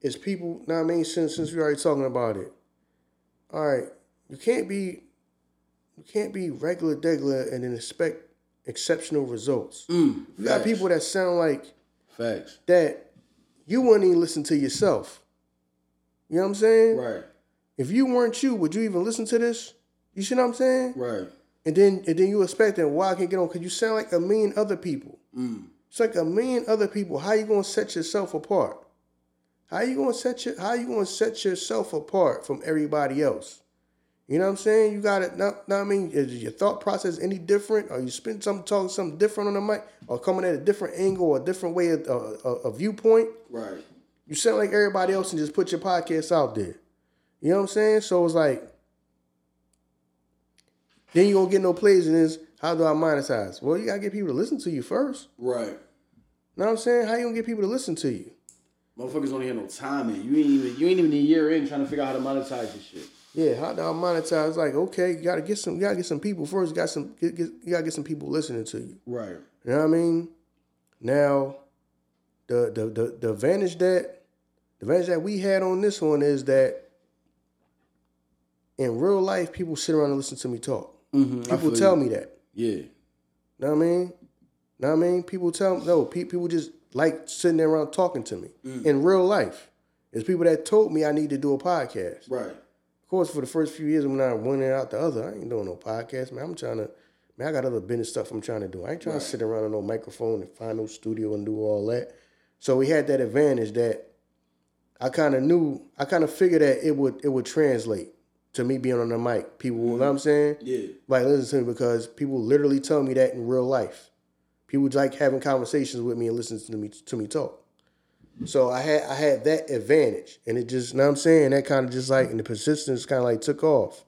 It's people, know what I mean, since since we already talking about it. All right, you can't be you can't be regular degular and then expect exceptional results. Mm, You got facts. people that sound like Facts. that you wouldn't even listen to yourself. You know what I'm saying? Right. If you weren't you, would you even listen to this? You see what I'm saying? Right. And then and then you expect that why I can't get on because you sound like a million other people. Mm. It's like a million other people. How you gonna set yourself apart? How you gonna set your how you gonna set yourself apart from everybody else? You know what I'm saying? You got it. Not I mean, is your thought process any different? Are you spend some talking something different on the mic, or coming at a different angle, or a different way of uh, a, a viewpoint? Right. You sound like everybody else and just put your podcast out there. You know what I'm saying? So it's like, then you gonna get no plays in this. How do I monetize? Well, you gotta get people to listen to you first. Right. Know what I'm saying? How you gonna get people to listen to you? Motherfuckers don't have no time in. You ain't even you ain't even a year in trying to figure out how to monetize this shit. Yeah, how do I monetize? Like, okay, you gotta get some, you gotta get some people first. You got some, get, get, you gotta get some people listening to you. Right. You know what I mean? Now, the the the, the advantage that the advantage that we had on this one is that in real life, people sit around and listen to me talk. Mm-hmm. People tell me that. Yeah. You know what I mean? You know what I mean? People tell no, pe- people just like sitting there around talking to me in real life. It's people that told me I need to do a podcast. Right. Of course, for the first few years, when I one out the other, I ain't doing no podcast, man. I'm trying to, man, I got other business stuff I'm trying to do. I ain't trying to sit around on no microphone and find no studio and do all that. So we had that advantage that I kind of knew, I kind of figured that it would it would translate to me being on the mic. People, you know what I'm mm-hmm. saying? Yeah. Like listen to me because people literally tell me that in real life. People like having conversations with me and listening to me to me talk. So I had I had that advantage, and it just, you know what I'm saying, that kind of just like, and the persistence kind of like took off.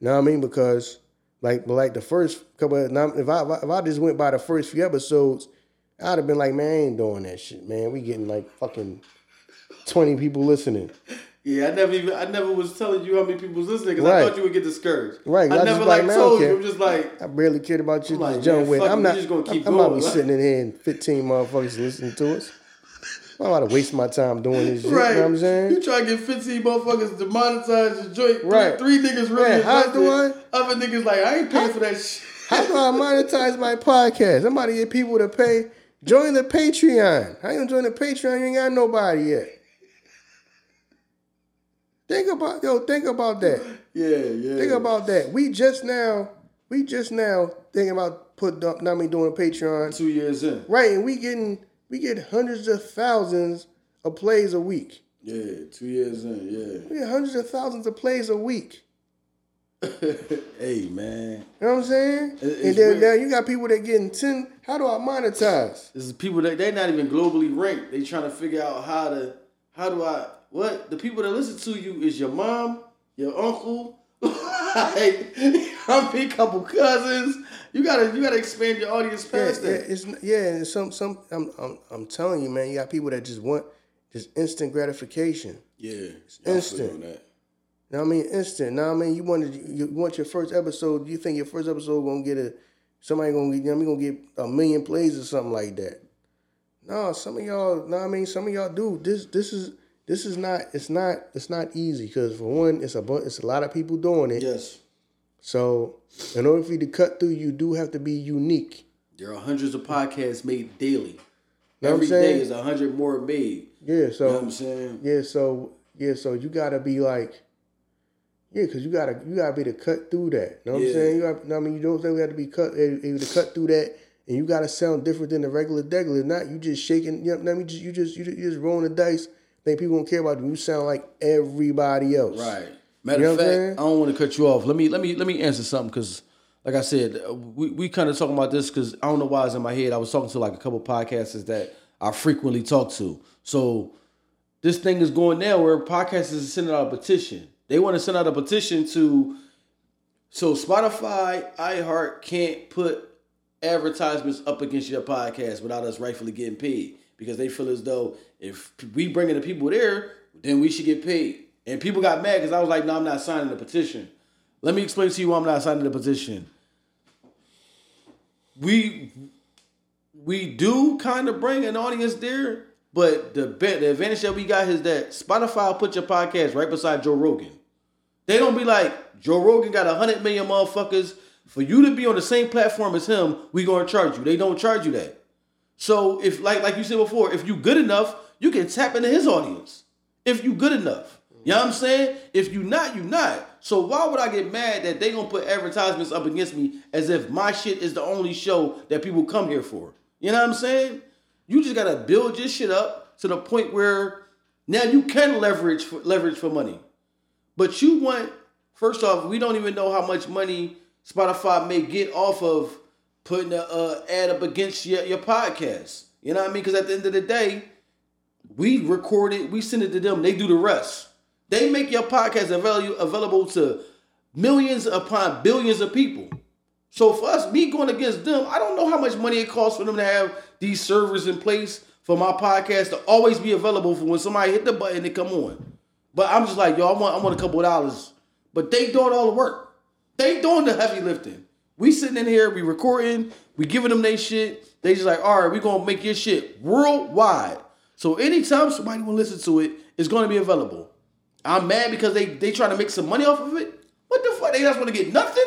You know what I mean? Because like, like the first couple, of, if I if I just went by the first few episodes, I'd have been like, man, I ain't doing that shit, man. We getting like fucking twenty people listening. Yeah, I never even I never was telling you how many people was listening because Right. I thought you would get discouraged. Right, I I never like like, told you. I'm just like, I barely cared about you I'm like, jump man, with. I'm not. just gonna keep I'm, I'm not be sitting in here and 15 motherfuckers listening to us. I'm about to waste my time doing this shit. right? You know what I'm saying? You try to get 15 motherfuckers to monetize your joint. Right. Three, niggas really Man, how do I- Other niggas like, I ain't paying for that shit. How do I monetize my podcast? I'm about to get people to pay. Join the Patreon. How you gonna join the Patreon? You ain't got nobody yet. Think about yo. Think about that. Yeah, yeah. Think about that. We just now. We just now thinking about put. Not me doing a Patreon. two years in. Right, and we getting we get hundreds of thousands of plays a week. Yeah, two years in. Yeah. We get hundreds of thousands of plays a week. (laughs) Hey man, You know what I'm saying? It- and then weird. now you got people that getting ten. How do I monetize? this is people that they not even globally ranked. They trying to figure out how to how do I what the people that listen to you is your mom, your uncle, (laughs) like (laughs) how many couple cousins. You gotta you gotta expand your audience Yeah, past yeah, that. it's yeah. and Some some. I'm, I'm I'm telling you, man. You got people that just want just instant gratification. Yeah, Instant. on that. You I mean? Instant. Now I mean, you wanted you want your first episode. You think your first episode gonna get a somebody gonna get you know, I mean, gonna get a million plays or something like that. No, some of y'all. No, I mean, some of y'all do. This this is this is not. It's not. It's not easy because for one, it's a it's a lot of people doing it. Yes, So in order for you to cut through, you do have to be unique. there are hundreds of podcasts made daily. Know Every day is a hundred more made. Yeah. So You know what I'm saying? Yeah, so yeah, so you gotta be like, yeah, cause you gotta you gotta be to cut through that. You know what Yeah. I'm saying? You gotta, I mean, you don't say we have to be cut able to cut through that, and you gotta sound different than the regular degular. Not you just shaking. You know, I mean, just you just you just, you just rolling the dice. Think people don't care about you. You sound like everybody else. Right. Matter You of fact. I don't want to cut you off. Let me let me let me answer something because, like I said, uh, we, we kind of talking about this because I don't know why it's in my head. I was talking to like a couple podcasters that I frequently talk to. So this thing is going now where podcasters is sending out a petition. They want to send out a petition to so Spotify, iHeart can't put advertisements up against your podcast without us rightfully getting paid because they feel as though if we bringing the people there, then we should get paid. And people got mad because I was like, no, I'm not signing the petition. Let me explain to you why I'm not signing the petition. We we do kind of bring an audience there, but the the advantage that we got is that Spotify put your podcast right beside Joe Rogan. They don't be like Joe Rogan got hundred million motherfuckers. For you to be on the same platform as him, we gonna charge you. They don't charge you that. So if like like you said before, if you good enough, you can tap into his audience. If you good enough. You know what I'm saying? If you not, you not. So why would I get mad that they gonna put advertisements up against me as if my shit is the only show that people come here for? You know what I'm saying? You just gotta build your shit up to the point where now you can leverage for, leverage for money. But you want, first off, we don't even know how much money Spotify may get off of putting a uh, ad up against your, your podcast. You know what I mean? Because at the end of the day, we record it, we send it to them, they do the rest. They make your podcast available, to millions upon billions of people. So for us, me going against them, I don't know how much money it costs for them to have these servers in place for my podcast to always be available for when somebody hit the button to come on. But I'm just like, yo, I want, I want a couple of dollars. But they doing all the work. They doing the heavy lifting. We sitting in here, we recording, we giving them they shit. They just like, all right, we gonna make your shit worldwide. So anytime somebody wanna listen to it, it's gonna be available. I'm mad because they they trying to make some money off of it. What the fuck? They just want to get nothing?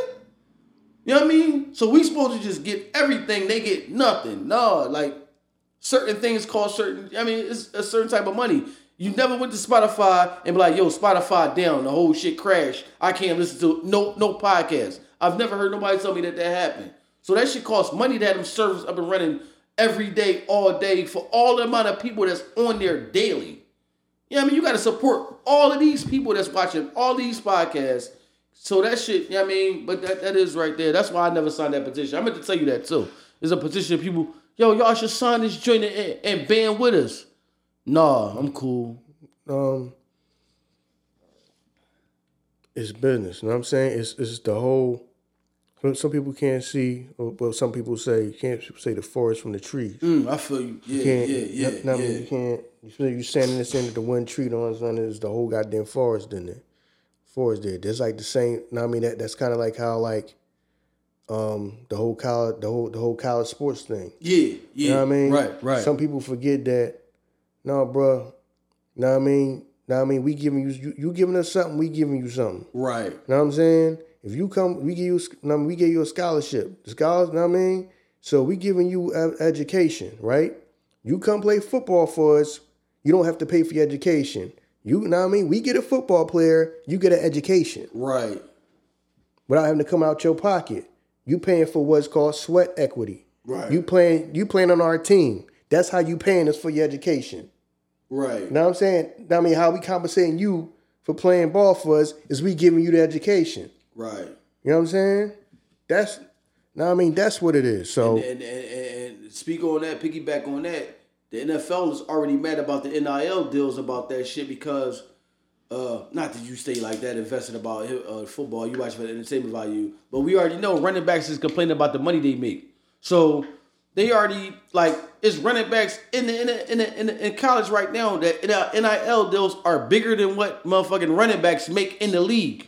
You know what I mean? So we supposed to just get everything. They get nothing. No, like certain things cost certain. I mean, it's a certain type of money. You never went to Spotify and be like, "Yo, Spotify down, the whole shit crashed. I can't listen to no no podcast." I've never heard nobody tell me that that happened. So that shit costs money to have them servers up and running every day, all day for all the amount of people that's on there daily. Yeah, I mean, you got to support all of these people that's watching all these podcasts. So that shit, yeah, I mean, but that, that is right there. That's why I never signed that petition. I meant to tell you that too. There's a petition of people, yo, y'all should sign this joint and, and band with us. Nah, I'm cool. um it's business. You know what I'm saying? It's it's the whole some- people can't see or well some people say you can't say the forest from the trees. Mm, I feel you. Yeah, You can't yeah, yeah, no- no, I mean, yeah. you can't you feel you standing in the center of the one tree the one there's the whole goddamn forest in there. Forest there. That's like the same no, I mean that that's kinda like how like um the whole college the whole the whole college sports thing. Yeah, yeah. You know what I mean? Right, right. Some people forget that. No, bro. Know what I mean? What I mean? We giving you, you you giving us something. We giving you something. right. Know what I'm saying? If you come, we give you. I mean, we give you a scholarship. The scholars. Know what I mean? So we giving you education, right? You come play football for us. You don't have to pay for your education. You know what I mean? We get a football player. You get an education Right. without having to come out your pocket. You paying for what's called sweat equity. Right. You playing. You playing on our team. That's how you paying us for your education. Right. You know what I'm saying? I mean, how we compensating you for playing ball for us is we giving you the education. Right. You know what I'm saying? That's no, I mean that's what it is. So And, and, and, and speak on that, piggyback on that. The NFL is already mad about the NIL deals about that shit because, uh, not that you stay like that invested about uh, football, you watch for the entertainment value, but we already know running backs is complaining about the money they make. So they already like it's running backs in the in the, in, the, in, the, in college right now that NIL deals are bigger than what motherfucking running backs make in the league.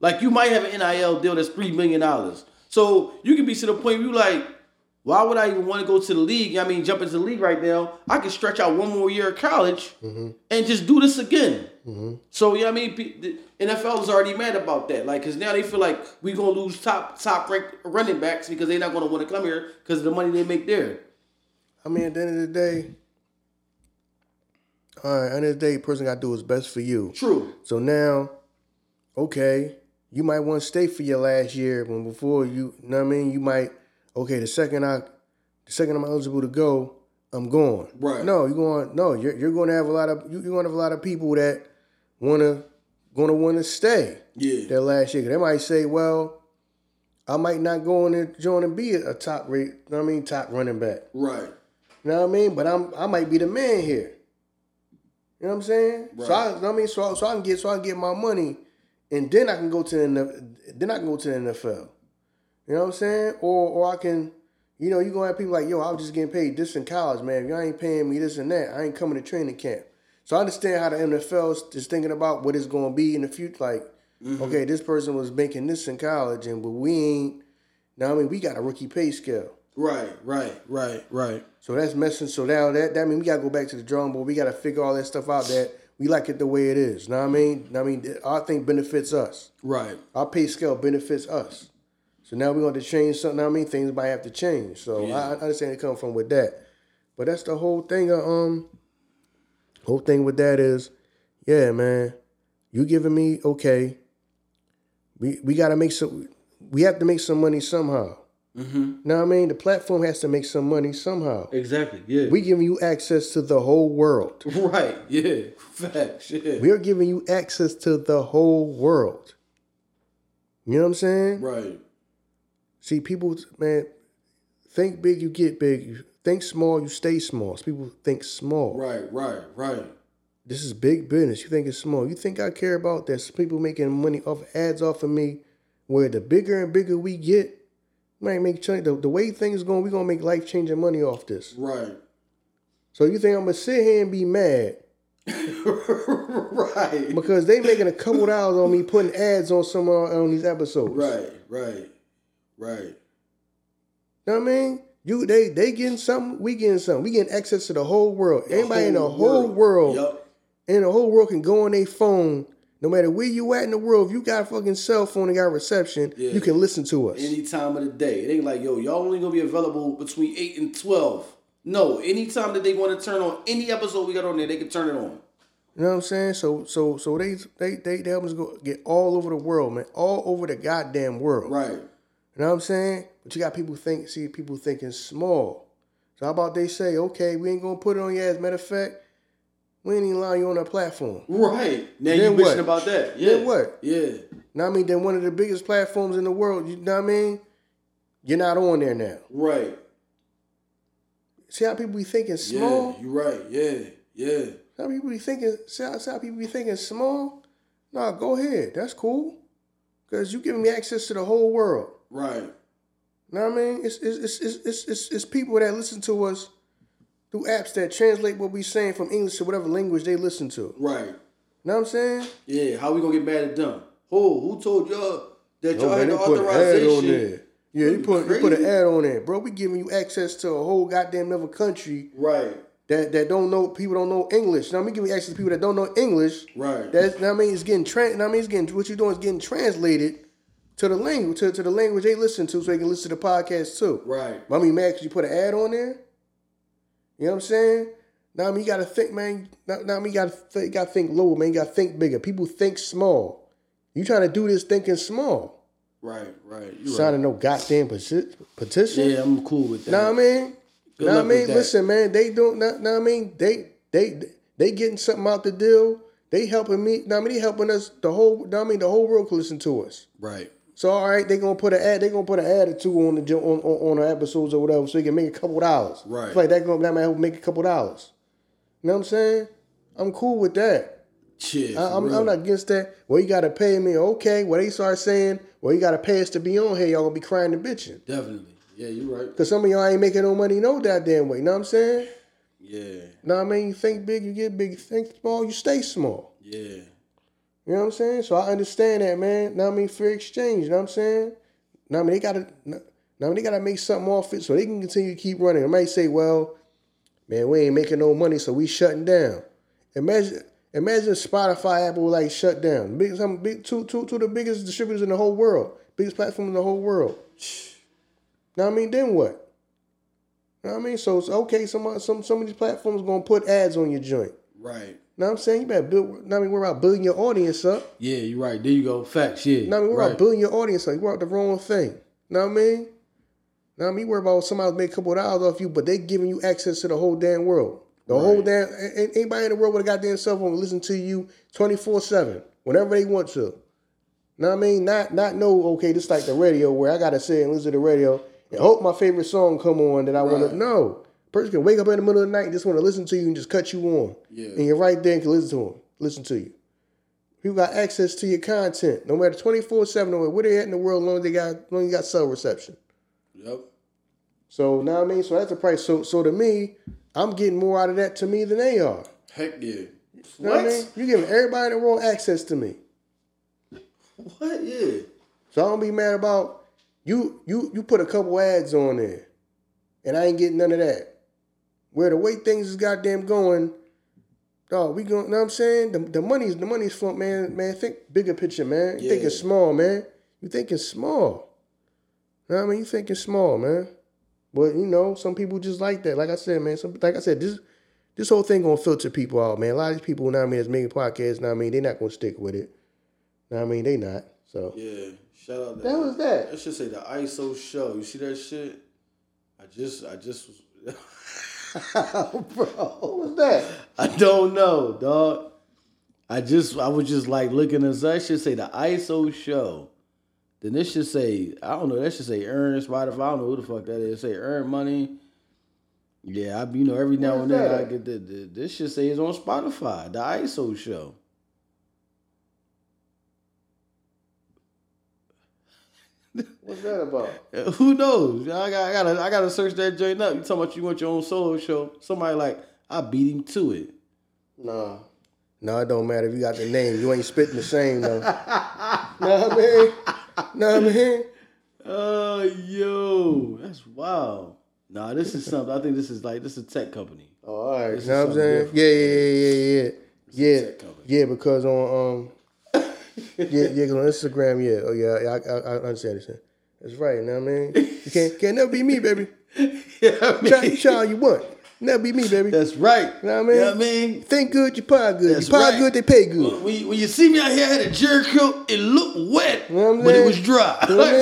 Like you might have an NIL deal that's three million dollars. So you can be to the point where you like, why would I even want to go to the league? I mean, jump into the league right now. I can stretch out one more year of college mm-hmm. and just do this again. Mm-hmm. So yeah, I mean, the NFL is already mad about that. Like, cause now they feel like we gonna lose top top ranked running backs because they're not gonna want to come here because of the money they make there. I mean, at the end of the day, all right, at the end of the day, person got to do what's best for you. True. So now, okay, you might want to stay for your last year when before you, you know what I mean? You might, okay, the second I, the second I'm eligible to go, I'm going. Right. No, you're going. No, you're you're going to have a lot of you, you're going to have a lot of people that wanna gonna want to stay. Yeah. That last year, they might say, well, I might not go in and join and be a, top rate. You know what I mean? Top running back. Right. You know what I mean? But I'm I might be the man here. You know what I'm saying? Right. So I, you know what I mean, so, so I can get so I can get my money, and then I can go to the then I can go to the NFL. You know what I'm saying? Or or I can, you know, you gonna have people like, yo, I was just getting paid this in college, man. If y'all ain't paying me this and that, I ain't coming to training camp. So I understand how the NFL is thinking about what it's gonna be in the future. Like, mm-hmm. okay, this person was making this in college, and but we ain't. Now I mean, we got a rookie pay scale. Right. Right. Right. Right. So that's messing. So now that that mean we gotta go back to the drawing board. We gotta figure all that stuff out. That we like it the way it is. Know what I mean? I mean, our thing benefits us. Right. Our pay scale benefits us. So now we're going to change something. I mean, things might have to change. So Yeah. I, I understand it come from with that. But that's the whole thing. Of, um, whole thing with that is, yeah, man, you giving me okay. We we gotta make some. We have to make some money somehow. Mm-hmm. Know what I mean? The platform has to make some money somehow. Exactly. Yeah. We giving you access to the whole world. (laughs) right. Yeah. Facts. Yeah. We are giving you access to the whole world. You know what I'm saying? right. See, people, man, think big, you get big. You think small, you stay small. So people think small. Right. Right. Right. This is big business. You think it's small. You think I care about that? People making money off ads off of me. Where the bigger and bigger we get, might make change. The, the way things going, we're gonna make life changing money off this. Right. So you think I'm gonna sit here and be mad (laughs) right. because they making a couple dollars on me putting ads on some on, on these episodes? Right. Right. Right. You Know what I mean? You they they getting something, we getting something. We getting access to the whole world. Everybody in the whole world, Yup. and the whole world can go on their phone. No matter where you at in the world, if you got a fucking cell phone and got reception, Yeah. you can listen to us. Any time of the day. It ain't like, yo, y'all only gonna be available between eight and twelve. No, anytime that they want to turn on any episode we got on there, they can turn it on. You know what I'm saying? So so so they they they, they help us go get all over the world, man. All over the goddamn world. Right. You know what I'm saying? But you got people think see people thinking small. So how about they say, okay, we ain't gonna put it on you as a matter of fact, We ain't even allow you on our platform. Right. Now Then you bitching about that. Yeah. Then what? Yeah. What I mean? Then one of the biggest platforms in the world, you know what I mean? You're not on there now. Right. See how people be thinking small? Yeah. You right. Yeah. Yeah. Some people be thinking, see how, see how people be thinking small? Nah, go ahead. That's cool. Because you giving me access to the whole world. Right. Know what I mean? It's, it's, it's, it's, it's, it's, it's people that listen to us through apps that translate what we saying from English to whatever language they listen to. Right. Know what I'm saying? Yeah. How we gonna get mad at them? Who? Who told y'all that y'all had the put an ad on authorization? Yeah, You put, they put an ad on there. Bro, we giving you access to a whole goddamn other country Right. that, that don't know, people don't know English. Now, we giving you access to people that don't know English. Right. That's, I mean, it's getting, trans. know what I mean, it's getting, what you're doing is getting translated to the language, to, to the language they listen to so they can listen to the podcast too. right. I mean, man, you put an ad on there. You know what I'm saying? Now, I mean, you got to think, man. Now, now I mean, you got to th- got to think lower, man. You got to think bigger. People think small. You trying to do this thinking small. Right. Right. You right. Signing no goddamn peti- petition. Yeah, I'm cool with that. What I mean? What I mean? Listen, man, they don't know what I mean? They they they getting something out the deal. They helping me. What I mean? They helping us the whole what I mean the whole world can listen to us. Right. So all right, they gonna put an ad. They gonna put an ad or two on the on on, on the episodes or whatever, so you can make a couple dollars. Right. It's like that gonna that might help make a couple dollars. You know what I'm saying? I'm cool with that. Shit. I, I'm. I'm not against that. Well, you gotta pay me. Okay. Well, they start saying, well, you gotta pay us to be on here. Y'all gonna be crying and bitching. Definitely. Yeah, you're right. Cause some of y'all ain't making no money no goddamn way. You know what I'm saying? Yeah. Know what I mean? You think big, you get big. You think small, you stay small. Yeah. You know what I'm saying? So I understand that, man. Now I mean? Fair exchange. You know what I'm saying? Now I mean? They gotta, what I mean? They gotta make something off it so they can continue to keep running. They might say, well, man, we ain't making no money, so we shutting down. Imagine, imagine Spotify, Apple like shut down. Big, some big, two, two, two of the biggest distributors in the whole world, biggest platform in the whole world. Now I mean? Then what? Know what I mean? So it's okay. Some some some of these platforms gonna put ads on your joint. Right. Know what I'm saying? You better build. I mean? We're about building your audience up. Yeah, you're right. There you go. Facts. Yeah. What I mean? We're right. about building your audience up. You work the wrong thing. You know what I mean? What I mean? You worry about somebody make a couple of dollars off you, but they giving you access to the whole damn world. The whole damn anybody in the world with a goddamn cell phone will listen to you 24-7, whenever they want to. Know what I mean? Not not know, okay, this like the radio where I gotta sit and listen to the radio and hope my favorite song come on that I wanna know. Person can wake up in the middle of the night and just want to listen to you and just cut you on. Yeah. And you're right there and can listen to them. Listen to you. People got access to your content, no matter 24-7, no matter where they're at in the world, as long as they got as long as you got cell reception. Yep. So now I mean, so that's the price. So so to me, I'm getting more out of that to me than they are. Heck yeah. You know what I mean? You're giving everybody in the world access to me. What? Yeah. So I don't be mad about you you you put a couple ads on there and I ain't getting none of that. Where the way things is goddamn going, dog, we going know what I'm saying? The, the money's the money's flowing, man. Man, think bigger picture, man. You Yeah. thinking small, man. You thinking small. You know what I mean? You thinking small, man. But you know, some people just like that. Like I said, man, some like I said, this this whole thing gonna filter people out, man. A lot of these people, you know what I mean, that's making podcasts, you know what I mean, they're not gonna stick with it. You know what I mean? They not. So Yeah. Shout out. that That was that. I should say the ISO show. You see that shit? I just, I just was. (laughs) (laughs) Bro, What was that? I don't know, dog. I just, I was just like looking at that should say the ISO show. Then this should say, I don't know, that should say earn Spotify. I don't know who the fuck that is. Say earn money. Yeah, I, you know, every now Where's and then that I get the, the this should say it's on Spotify, the ISO show. What's that about? Uh, (laughs) Who knows? I got, I gotta, I gotta search that joint up. You talking about you want your own solo show? Somebody like, I beat him to it. Nah. No, it don't matter if you got the name. You ain't spitting the same though. (laughs) know what I mean? Know what I mean? Oh, yo, that's wild. Nah, this is something. I think this is like this is a tech company. Oh, all right. This You know what I'm saying? different. Yeah, yeah, yeah, yeah, yeah. tech. Yeah, yeah, because on um yeah, yeah, on Instagram, yeah. Oh yeah, I, I, I understand this. That's right, you know what I mean? You can't can't never be me, baby. (laughs) yeah, I mean, Try, try all you want. Never be me, baby. that's right. You know what I mean? You know what I mean? Think good, you pie good. That's you pie right. good, they pay good. When you, when you see me out here, I had a Jheri curl. It looked wet, know what I'm but it was dry. You know what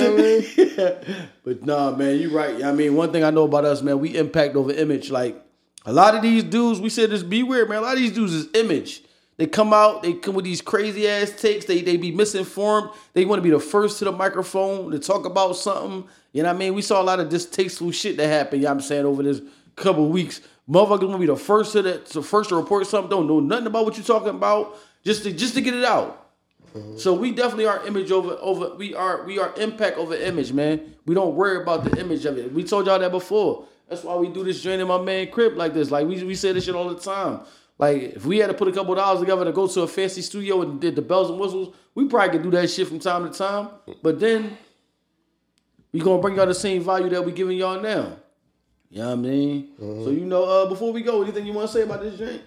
I mean? But nah, man, you right. I mean, one thing I know about us, man, we impact over image. Like a lot of these dudes, we said this be weird, man. A lot of these dudes is image. They come out, they come with these crazy ass takes. They they be misinformed. They want to be the first to the microphone to talk about something. You know what I mean? We saw a lot of distasteful shit that happened. You know what I'm saying over this couple weeks. Motherfuckers want to be the first to the to first to report something. Don't know nothing about what you're talking about. Just to just to get it out. Mm-hmm. So we definitely are image over over we are we are impact over image, man. We don't worry about the image of it. We told y'all that before. That's why we do this joint in my man crib like this. Like we we say this shit all the time. Like if we had to put a couple dollars together to go to a fancy studio and did the bells and whistles, we probably could do that shit from time to time. But then we gonna bring y'all the same value that we giving y'all now. You know what I mean? So you know, uh, before we go, anything you want to say about this joint?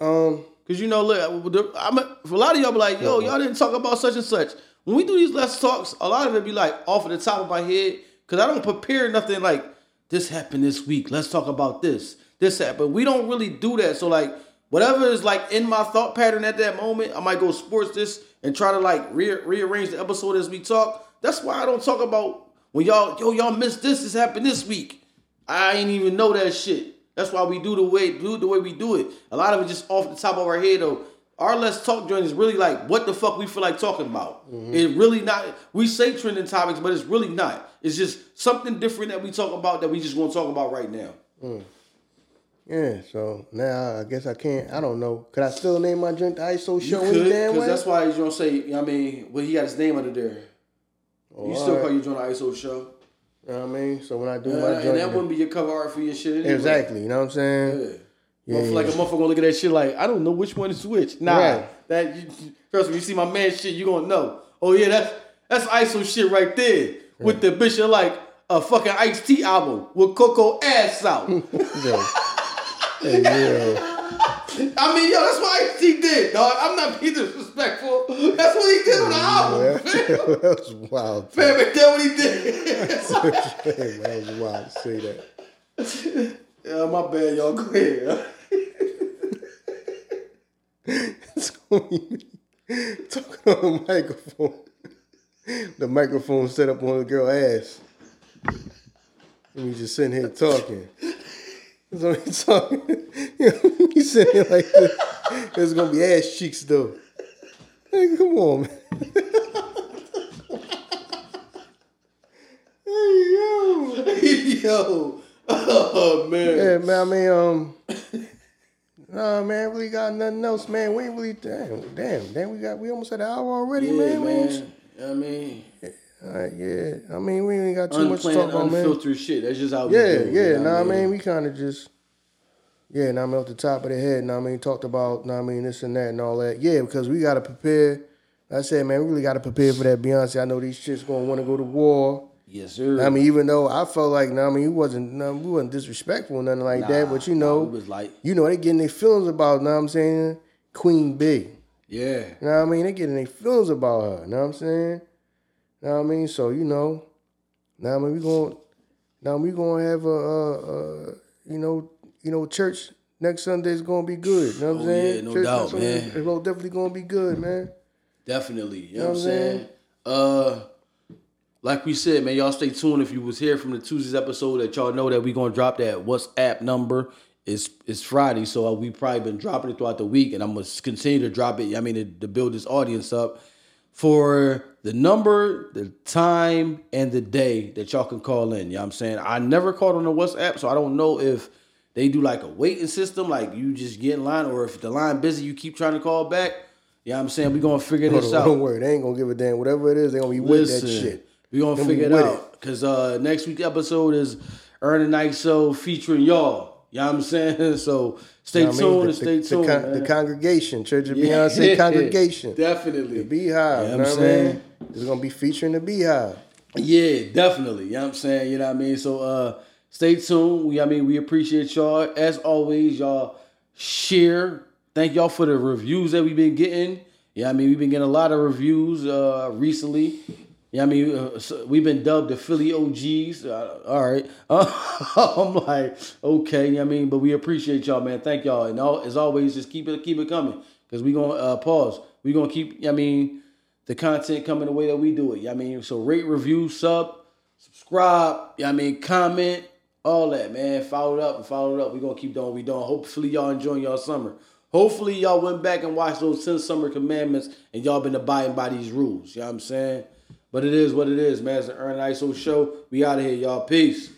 Um, Cause you know, look, I'm a, for a lot of y'all be like, yo, y'all didn't talk about such and such. When we do these less talks, a lot of it be like off of the top of my head, cause I don't prepare nothing like this happened this week. Let's talk about this. This happened. We don't really do that. So like, whatever is like in my thought pattern at that moment, I might go sports this and try to like re- rearrange the episode as we talk. That's why I don't talk about when y'all, yo, y'all missed this. This happened this week. I ain't even know that shit. That's why we do the way do the way we do it. A lot of it just off the top of our head though. Our let's talk joint is really like what the fuck we feel like talking about. Mm-hmm. It really not. We say trending topics, but it's really not. It's just something different that we talk about that we just want to talk about right now. yeah. So now I guess I can't. I don't know. Could I still name my drink the Iso You show could, because that's why you don't say. I mean, well, he got his name under there. you still alright. call your joint an Iso show, You know what I mean? So when I do Uh, my and that wouldn't be your cover art for your shit. Anyway. exactly. You know what I'm saying? Yeah. Yeah, Motherfucker- like a motherfucker gonna look at that shit like I don't know which one is which. Nah, Right. that you, trust me. You see my man shit, you gonna know. Oh yeah, that's that's Iso shit right there with the bitch of like a fucking Ice T album with Coco ass out. (laughs) Yo. hey, yo. I mean, yo, that's what Ice T did, dog. I'm not being disrespectful. That's what he did on the album. fam. (laughs) that was wild. Fam, what he did? (laughs) That was wild say that. yeah, my bad, y'all. Go ahead. Talking on the microphone. The microphone set up on the girl ass. And we just sitting here talking. So he talking. (laughs) He sitting here like this. There's gonna be ass cheeks though. Hey, come on, man. hey yo. (laughs) yo, oh man. Yeah, man. I mean, um, nah, man. Really got nothing else, man. We ain't really damn, damn, damn. We got we almost had an hour already, Yeah, man. We I mean, yeah. I mean, we ain't got too much to talk about, man. unfiltered shit. That's just how we Yeah, do. yeah. you know Nah, I mean, we kind of just, yeah. now I mean, off the top of the head. Now I mean, talked about, Now I mean, this and that and all that. Yeah, because we gotta prepare. I said, man, we really gotta prepare for that Beyoncé. I know these chicks gonna want to go to war. Yes, sir. I mean, even though I felt like, nah, I mean, he wasn't, nah, we wasn't disrespectful or nothing like that, but you know, it was like, you know, they getting their feelings about, know what I'm saying, Queen B. yeah, You know what I mean? They getting their feelings about her. You know what I'm saying? You know what I mean? So, you know, now I mean we going now we gonna have a, uh uh you know, you know, church next Sunday is gonna be good. You know what I'm Oh, saying? yeah, no church doubt, Sunday man. most definitely gonna be good, man. definitely. You know, know what I'm saying? Uh, like we said, man, y'all stay tuned. If you was here from the Tuesdays episode, that y'all know that we gonna drop that WhatsApp number. It's it's Friday, so we probably been dropping it throughout the week, and I'm gonna continue to drop it. I mean, to, to build this audience up for the number, the time, and the day that y'all can call in. You know what I'm saying? I never called on the WhatsApp, so I don't know if they do like a waiting system, like you just get in line, or if the line busy, you keep trying to call back. You know what I'm saying? we gonna figure this out. don't worry, they ain't gonna give a damn. Whatever it is, they gonna be with that shit. we gonna figure it out. Cause uh next week's episode is Ern a Night Show featuring y'all. You know what I'm saying? (laughs) So stay You know I tuned mean? and The- stay the, tuned. The, con- the congregation, Church of Yeah. Beyoncé (laughs) congregation. Definitely. The BeyHive. You You know know what I'm saying? It's gonna be featuring the BeyHive. Yeah, definitely. You know what I'm saying? You know what I mean? So uh stay tuned. We I mean we appreciate y'all. As always, y'all share. Thank y'all for the reviews that we've been getting. Yeah, I mean we've been getting a lot of reviews uh recently. Yeah, I mean uh, so we've been dubbed the Philly OGs. Uh, all right, (laughs) I'm like okay. I mean, but we appreciate y'all, man. Thank y'all, and all, as always, just keep it keep it coming because we gonna uh, pause. We gonna keep. I mean, the content coming the way that we do it. I mean, so rate, review, sub, subscribe. I mean, comment, all that, man. Follow it up and follow it up. We're gonna keep doing what we doing. Hopefully y'all enjoying y'all summer. Hopefully y'all went back and watched those 10 summer commandments and y'all been abiding by these rules. You know what I'm saying? But it is what it is, man. It's the Ern Iso show. We out of here, y'all. Peace.